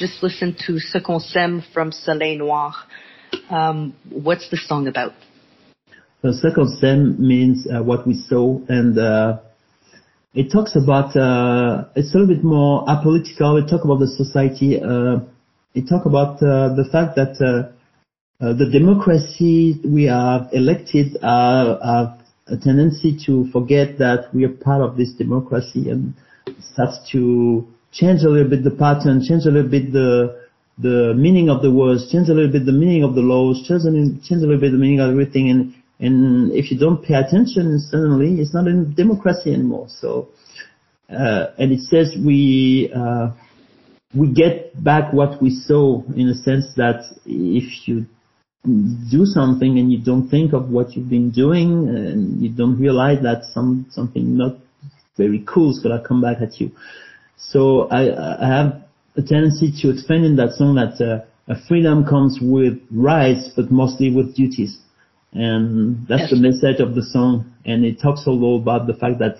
Just listened to Ce qu'on sème from Soleil Noir. Um, what's the song about? Ce qu'on sème means uh, what we saw, and uh, it talks about. Uh, it's a little bit more apolitical. It talks about the society. Uh, it talks about uh, the fact that uh, the democracy we have elected have a tendency to forget that we are part of this democracy and starts to change a little bit the pattern, change a little bit the the meaning of the words, change a little bit the meaning of the laws, change a little, change a little bit the meaning of everything. And and if you don't pay attention, suddenly it's not a democracy anymore. So, uh, and it says we uh, we get back what we saw in a sense that if you do something and you don't think of what you've been doing and you don't realize that some something not very cool is gonna come back at you. So I, I have a tendency to explain in that song that uh, freedom comes with rights, but mostly with duties. And that's Yes. the message of the song. And it talks a lot about the fact that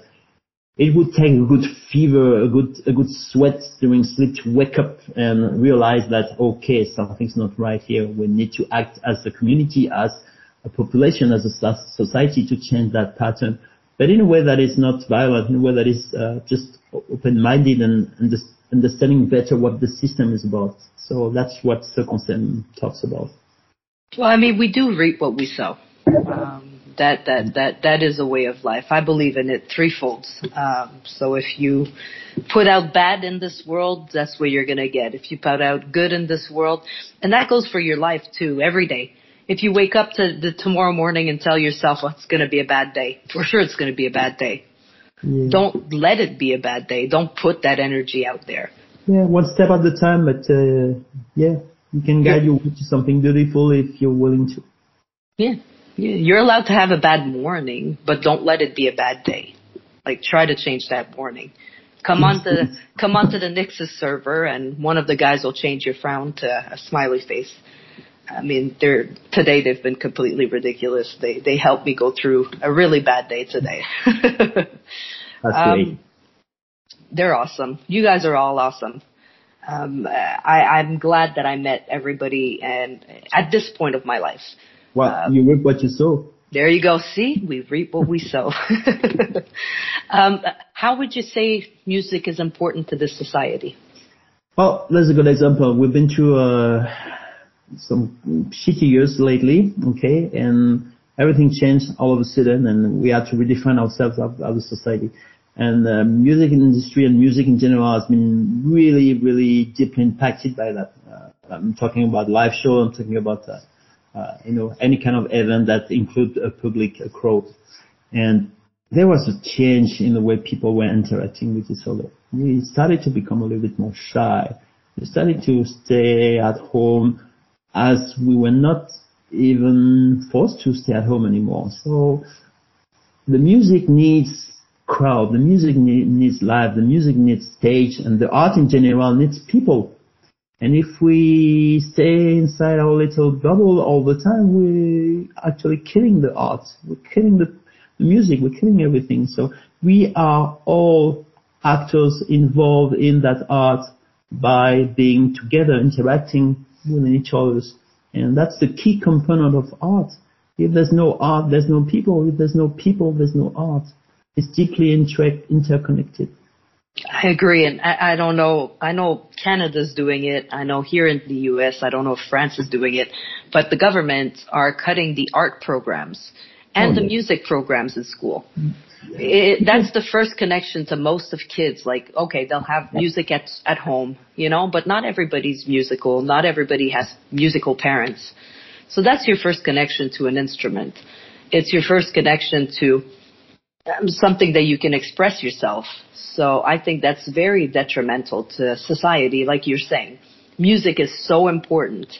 it would take a good fever, a good, a good sweat during sleep to wake up and realize that, okay, something's not right here. We need to act as a community, as a population, as a society to change that pattern. But in a way that is not violent, in a way that is uh, just open-minded and, and understanding better what the system is about. So that's what Ce qu'on sème talks about. Well, I mean, we do reap what we sow. Um, that that that that is a way of life. I believe in it threefold. Um, so if you put out bad in this world, that's what you're gonna get. If you put out good in this world, and that goes for your life too, every day. If you wake up to the tomorrow morning and tell yourself, "Well, it's gonna be a bad day," for sure it's gonna be a bad day. Yeah. Don't let it be a bad day. Don't put that energy out there. Yeah, one step at a time, but uh, yeah, you can guide you to something beautiful if you're willing to. Yeah. yeah. You're allowed to have a bad morning, but don't let it be a bad day. Like try to change that morning. Come on to <laughs> come on to the Nyxus server and one of the guys will change your frown to a smiley face. I mean, they're today they've been completely ridiculous. They they helped me go through a really bad day today. <laughs> That's Um, they're awesome. You guys are all awesome. Um, I, I'm glad that I met everybody and at this point of my life. Well, uh, you reap what you sow. There you go. See, we reap what we sow. <laughs> um, how would you say music is important to this society? Well, that's a good example. We've been through uh, some shitty years lately, okay, and everything changed all of a sudden, and we had to redefine ourselves as, a society. And the music industry and music in general has been really, really deeply impacted by that. Uh, I'm talking about live show. I'm talking about, uh, uh, you know, any kind of event that include a public, a crowd. And there was a change in the way people were interacting with each other. We started to become a little bit more shy. We started to stay at home as we were not even forced to stay at home anymore. So the music needs crowd, the music ne- needs live, the music needs stage, and the art in general needs people. And if we stay inside our little bubble all the time, we're actually killing the art. We're killing the, the music. We're killing everything. So we are all actors involved in that art by being together, interacting with each other. And that's the key component of art. If there's no art, there's no people. If there's no people, there's no art. It's deeply inter- interconnected. I agree, and I, I don't know. I know Canada's doing it. I know here in the U.S. I don't know if France is doing it, but the government are cutting the art programs and Oh, the yeah. music programs in school. Mm. It, that's the first connection to most of kids. Like, okay, they'll have music at at home, you know, but not everybody's musical. Not everybody has musical parents. So that's your first connection to an instrument. It's your first connection to um, something that you can express yourself. So I think that's very detrimental to society, like you're saying. Music is so important.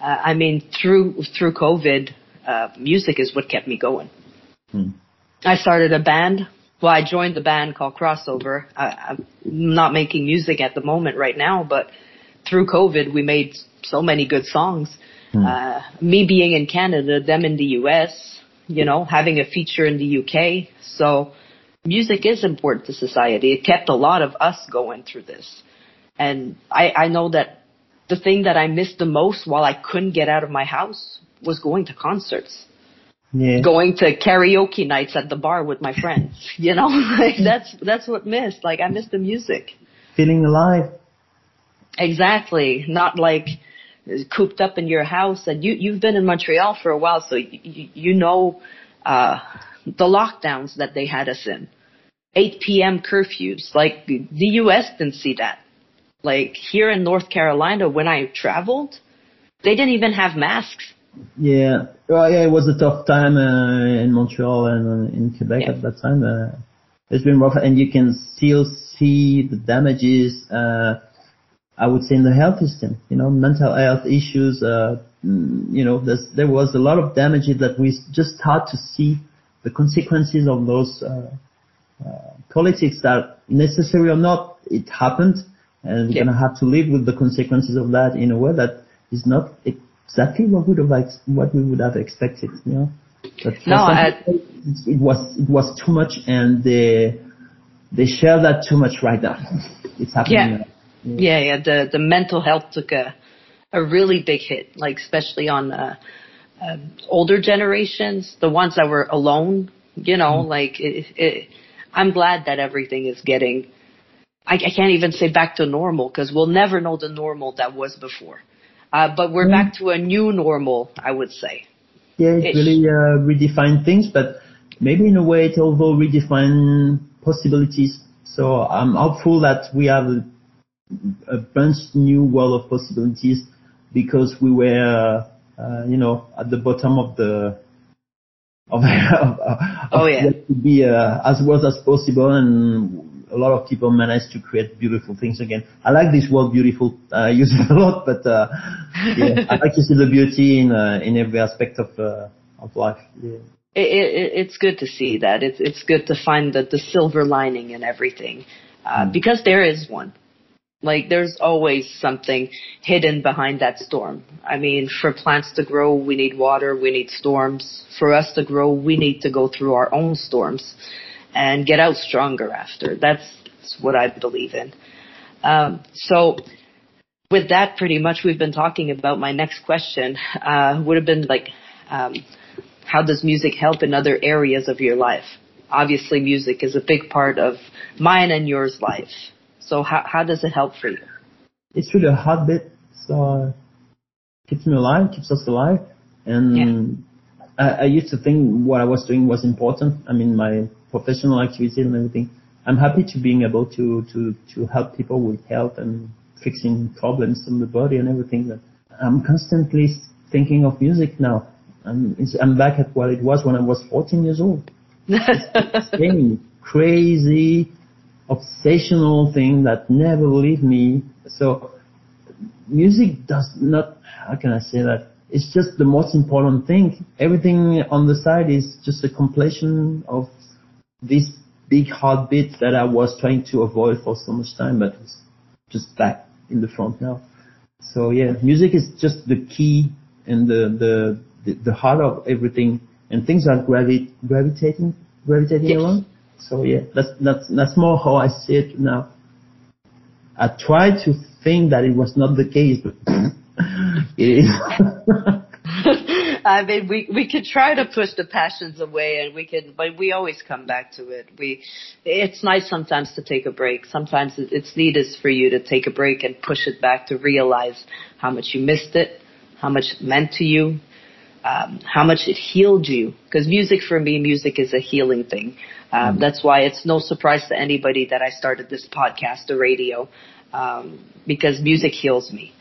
Uh, I mean, through through COVID, uh, music is what kept me going. Hmm. I started a band. Well, I joined the band called Crossover. I, I'm not making music at the moment right now, but through COVID, we made so many good songs. Hmm. Uh, me being in Canada, them in the US, you know, having a feature in the UK. So music is important to society. It kept a lot of us going through this. And I, I know that the thing that I missed the most while I couldn't get out of my house was going to concerts. Yeah. Going to karaoke nights at the bar with my friends. <laughs> You know, <laughs> like that's that's what missed. Like I missed the music. Feeling alive. Exactly. Not like cooped up in your house. And you you've been in Montreal for a while, so you, you know uh, the lockdowns that they had us in. 8 p.m. curfews. Like the U.S. didn't see that. Like here in North Carolina, when I traveled, they didn't even have masks. Yeah. Well, yeah, it was a tough time uh, in Montreal and uh, in Quebec Yeah. at that time. Uh, it's been rough, and you can still see the damages. Uh, I would say in the health system, you know, mental health issues. Uh, mm, you know, there's, there was a lot of damages that we just start to see the consequences of those uh, uh, politics that necessary or not, it happened, and we're Yeah. gonna have to live with the consequences of that in a way that is not exactly what would have what we would have expected. You know, but No, I- it, was it was too much, and they they share that too much right now. <laughs> It's happening. Yeah. now. Yeah, yeah. The the mental health took a a really big hit, like especially on uh, uh, older generations, the ones that were alone. You know, like it, it, I'm glad that everything is getting. I, I can't even say back to normal because we'll never know the normal that was before. Uh, but we're back to a new normal, I would say. Yeah, it Ish. really uh, redefined things, but maybe in a way it also redefined possibilities. So I'm hopeful that we have a, a bunch new world of possibilities because we were, uh, you know, at the bottom of the of, <laughs> of, Oh, yeah. to be uh, as worth as possible, and a lot of people managed to create beautiful things again. I like this word "beautiful." I use it a lot, but uh, yeah, I like to see the beauty in uh, in every aspect of uh, of life. Yeah. it, it, it's good to see that. It's it's good to find the the silver lining in everything, uh, because there is one. Like there's always something hidden behind that storm. I mean, for plants to grow, we need water, we need storms. For us to grow, we need to go through our own storms and get out stronger after. That's, that's what I believe in. Um, so with that, pretty much we've been talking about. My next question uh, would have been like, um, how does music help in other areas of your life? Obviously, music is a big part of mine and yours life. So how how does it help for you? It's really a heartbeat, so uh, keeps me alive, keeps us alive. And I, I used to think what I was doing was important. I mean, my professional activity and everything. I'm happy to being able to to to help people with health and fixing problems in the body and everything. That I'm constantly thinking of music now. I'm it's, I'm back at what it was when I was 14 years old. <laughs> crazy, obsessional thing that never leave me. So music does not, how can I say that? It's just the most important thing. Everything on the side is just a completion of this big hard heartbeat that I was trying to avoid for so much time, but it's just back in the front now. So yeah, music is just the key and the, the, the, the heart of everything and things are gravi- gravitating, gravitating Yes. around. So yeah, that's, that's, that's more how I see it now. I tried to think that it was not the case, but <laughs> it is. <laughs> I mean, we we could try to push the passions away, and we can, but we always come back to it. We, it's nice sometimes to take a break. Sometimes it's needed for you to take a break and push it back to realize how much you missed it, how much it meant to you, um, how much it healed you. Because music for me, music is a healing thing. Um, That's why it's no surprise to anybody that I started this podcast, the radio, um, because music heals me.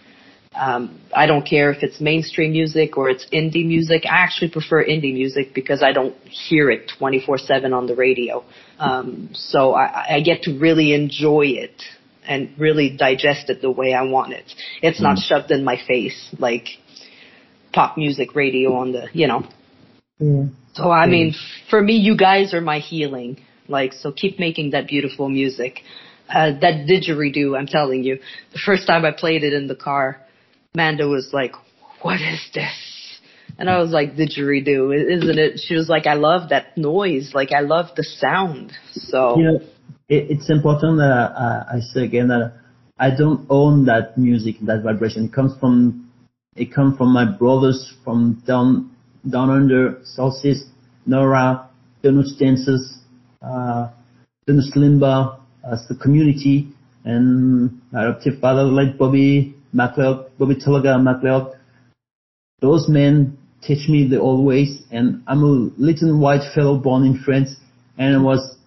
Um, I don't care if it's mainstream music or it's indie music. I actually prefer indie music because I don't hear it 24/7 on the radio. Um, so I, I get to really enjoy it and really digest it the way I want it. It's not shoved in my face like pop music radio on the, you know. yeah. So I mean, for me, you guys are my healing. Like, so keep making that beautiful music. Uh, that didgeridoo, I'm telling you. The first time I played it in the car, Manda was like, what is this? And I was like, didgeridoo, isn't it? She was like, I love that noise. Like, I love the sound. So, you know, it, it's important that I, I say again that I don't own that music, that vibration. It comes from, it comes from my brothers from down, down under, Southeast, Nowra, Doonooch Dancers, uh, Limba, as the community, and my adoptive father like Bobby MacLeod, Bobby Tulaga MacLeod. Those men teach me the old ways, and I'm a little white fellow born in France, and I was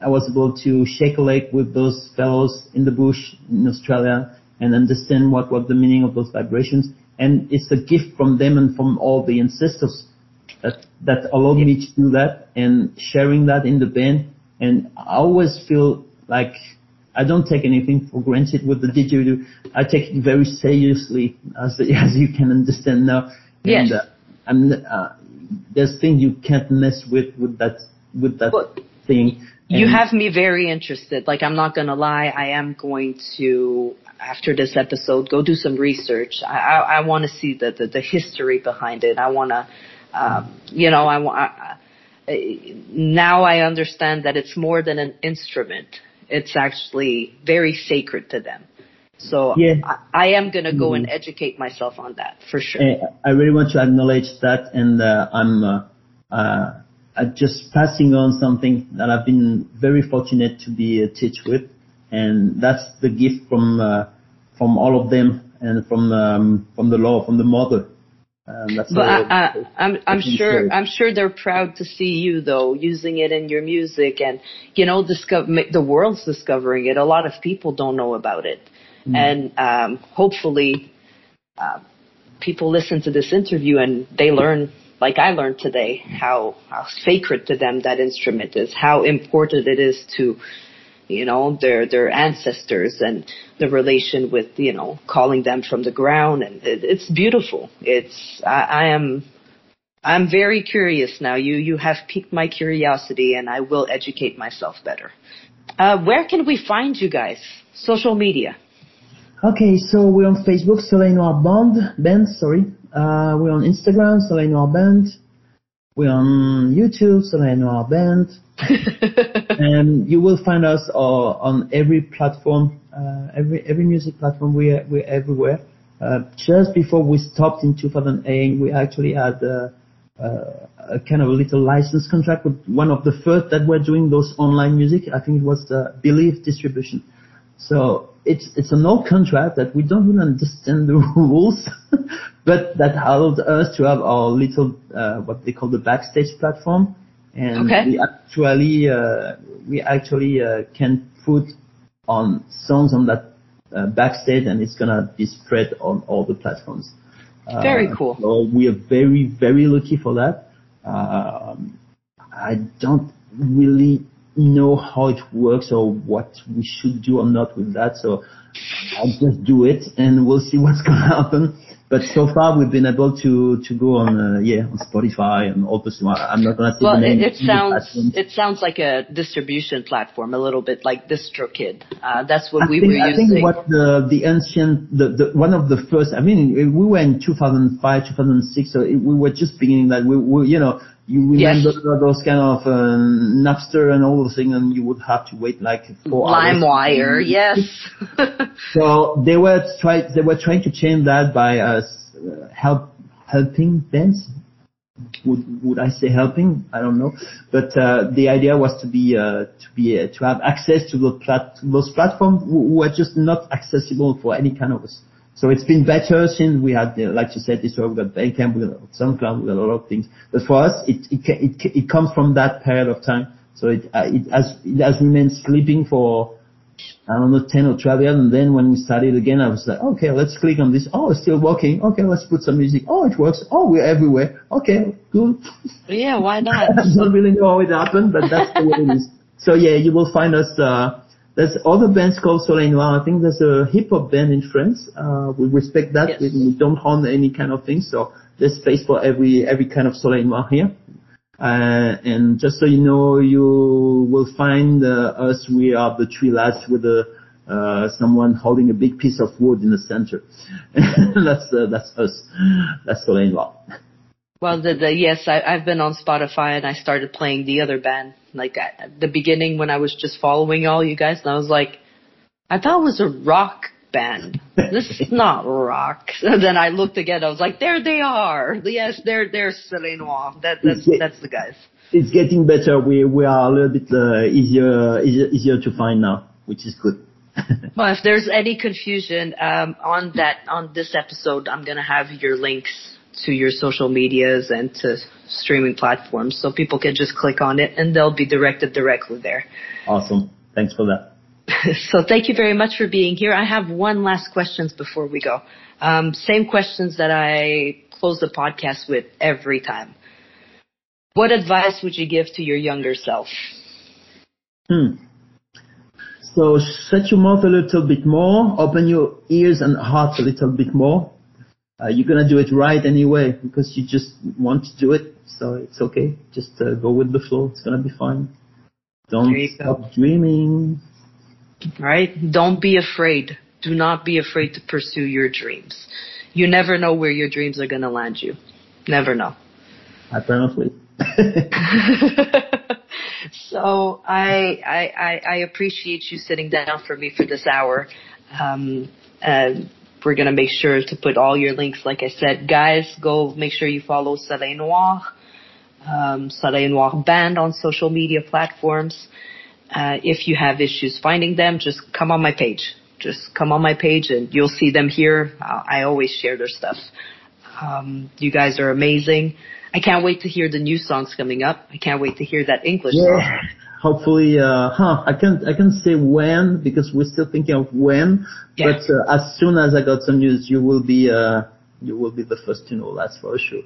I was able to shake a leg with those fellows in the bush in Australia and understand what was the meaning of those vibrations. And it's a gift from them and from all the ancestors that, that allowed me to do that and sharing that in the band. And I always feel like I don't take anything for granted with the didgeridoo. I take it very seriously, as as you can understand now. Yes. And, uh, I'm, uh, there's things you can't mess with with that with that Well, thing. You have me very interested. Like, I'm not gonna lie, I am going to, after this episode, go do some research. I, I, I want to see the, the, the history behind it. I want to, um, you know, I want. Now I understand that it's more than an instrument. It's actually very sacred to them. So Yeah. I, I am gonna go and educate myself on that for sure. I really want to acknowledge that, and uh, I'm uh, uh, uh, just passing on something that I've been very fortunate to be uh, teach with, and that's the gift from uh, from all of them and from um, from the law, from the mother. Um, that's But I, I, I'm, I'm sure, so. I'm sure they're proud to see you though, using it in your music and, you know, discover, the world's discovering it. A lot of people don't know about it. Mm. And, um, hopefully, uh, people listen to this interview and they learn, like I learned today, how, how sacred to them that instrument is, how important it is to, you know, their, their ancestors and the relation with, you know, calling them from the ground. And it, it's beautiful. It's, I, I am, I'm very curious now. You, you have piqued my curiosity and I will educate myself better. Uh, where can we find you guys? Social media. Okay, so we're on Facebook, Soleil Noir Band, band, sorry. Uh, we're on Instagram, Soleil Noir Band. We're on YouTube, Soleil Noir Band. <laughs> and you will find us uh, on every platform, uh, every every music platform. We're we're everywhere. Uh, just before we stopped in 2008, we actually had uh, uh, a kind of a little license contract with one of the first that were doing those online music. I think it was the Believe Distribution. So it's it's an old contract that we don't really understand the <laughs> rules, but that allowed us to have our little uh, what they call the backstage platform, and Okay. we actually uh, we actually uh, can put on songs on that uh, backstage, and it's gonna be spread on all the platforms. Uh, Very cool. So we are very very lucky for that. Um, I don't really know how it works or what we should do or not with that. So I'll just do it and we'll see what's <laughs> going to happen. But so far we've been able to, to go on, uh, yeah, on Spotify and all this. I'm not going to say Well, the name. it, it sounds it sounds like a distribution platform, a little bit like DistroKid. Uh, that's what I we think, were I using. I think what the, the ancient, the, the, one of the first, I mean, we were in 2005, 2006, so it, we were just beginning that we, we you know, you Yes. remember those kind of uh, Napster and all those things, and you would have to wait like four hours. LimeWire, yes. <laughs> So they were try they were trying to change that by us uh, help helping bands. Would would I say helping? I don't know. But uh, the idea was to be uh, to be uh, to have access to those plat those platforms who, are just not accessible for any kind of us. So it's been better since we had, like you said, this we got Bandcamp, we got SoundCloud, we got a lot of things. But for us, it it it, it comes from that period of time. So it uh, it has it has remained sleeping for I don't know, 10 or 12 years. And then when we started again, I was like, okay, let's click on this. Oh, it's still working. Okay, let's put some music. Oh, it works. Oh, we're everywhere. Okay, cool. yeah, why not? <laughs> I don't really know how it happened, but that's the way it is. <laughs> So yeah, you will find us, uh, there's other bands called Soleil Noir. I think there's a hip hop band in France. Uh, we respect that. Yes. We, we don't harm any kind of thing. So there's space for every, every kind of Soleil Noir here. Uh, and just so you know, you will find uh, us. We are the three lads with a, uh, someone holding a big piece of wood in the center. <laughs> that's uh, that's us. That's Soleil Noir. Well, the, the yes, I, I've been on Spotify and I started playing the other band like at the beginning when I was just following all you guys, and I was like, I thought it was a rock band. this is not rock. <laughs> And then I looked again. I was like, there they are. Yes, they're they're Soleil Noir. That that's Yeah. that's the guys. It's getting better. We we are a little bit uh, easier, easier easier to find now, which is good. <laughs> Well, if there's any confusion um, on that on this episode, I'm gonna have your links to your social medias and to streaming platforms, so people can just click on it and they'll be directed directly there. awesome. Thanks for that. <laughs> so thank you very much for being here. I have one last questions before we go. Um, same questions that I close the podcast with every time. What advice would you give to your younger self? Hmm. So shut your mouth a little bit more, open your ears and heart a little bit more. Uh, you're gonna do it right anyway because you just want to do it, so it's okay. Just uh, go with the flow. It's gonna be fine. Don't go. stop dreaming. Right? Don't be afraid. Do not be afraid to pursue your dreams. You never know where your dreams are going to land you. Never know. Apparently. <laughs> <laughs> so I, I, I, I appreciate you sitting down for me for this hour. Um, and we're going to make sure to put all your links. Like I said, guys, go make sure you follow Soleil Noir, um, Soleil Noir Band on social media platforms. Uh, if you have issues finding them, just come on my page. Just come on my page and you'll see them here. Uh, I always share their stuff. Um, you guys are amazing. I can't wait to hear the new songs coming up. I can't wait to hear that English song. Hopefully, uh, huh, I can't, I can't say when because we're still thinking of when, Yeah. but uh, as soon as I got some news, you will be, uh, you will be the first to know, that's for sure.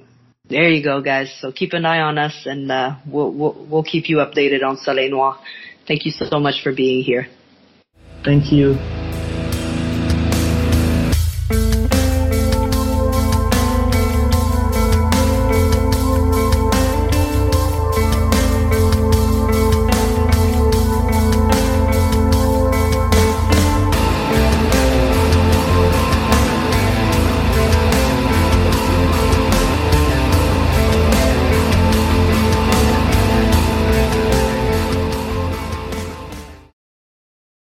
There you go, guys. So keep an eye on us, and uh, we'll, we'll we'll keep you updated on Soleil Noir. Thank you so much for being here. Thank you.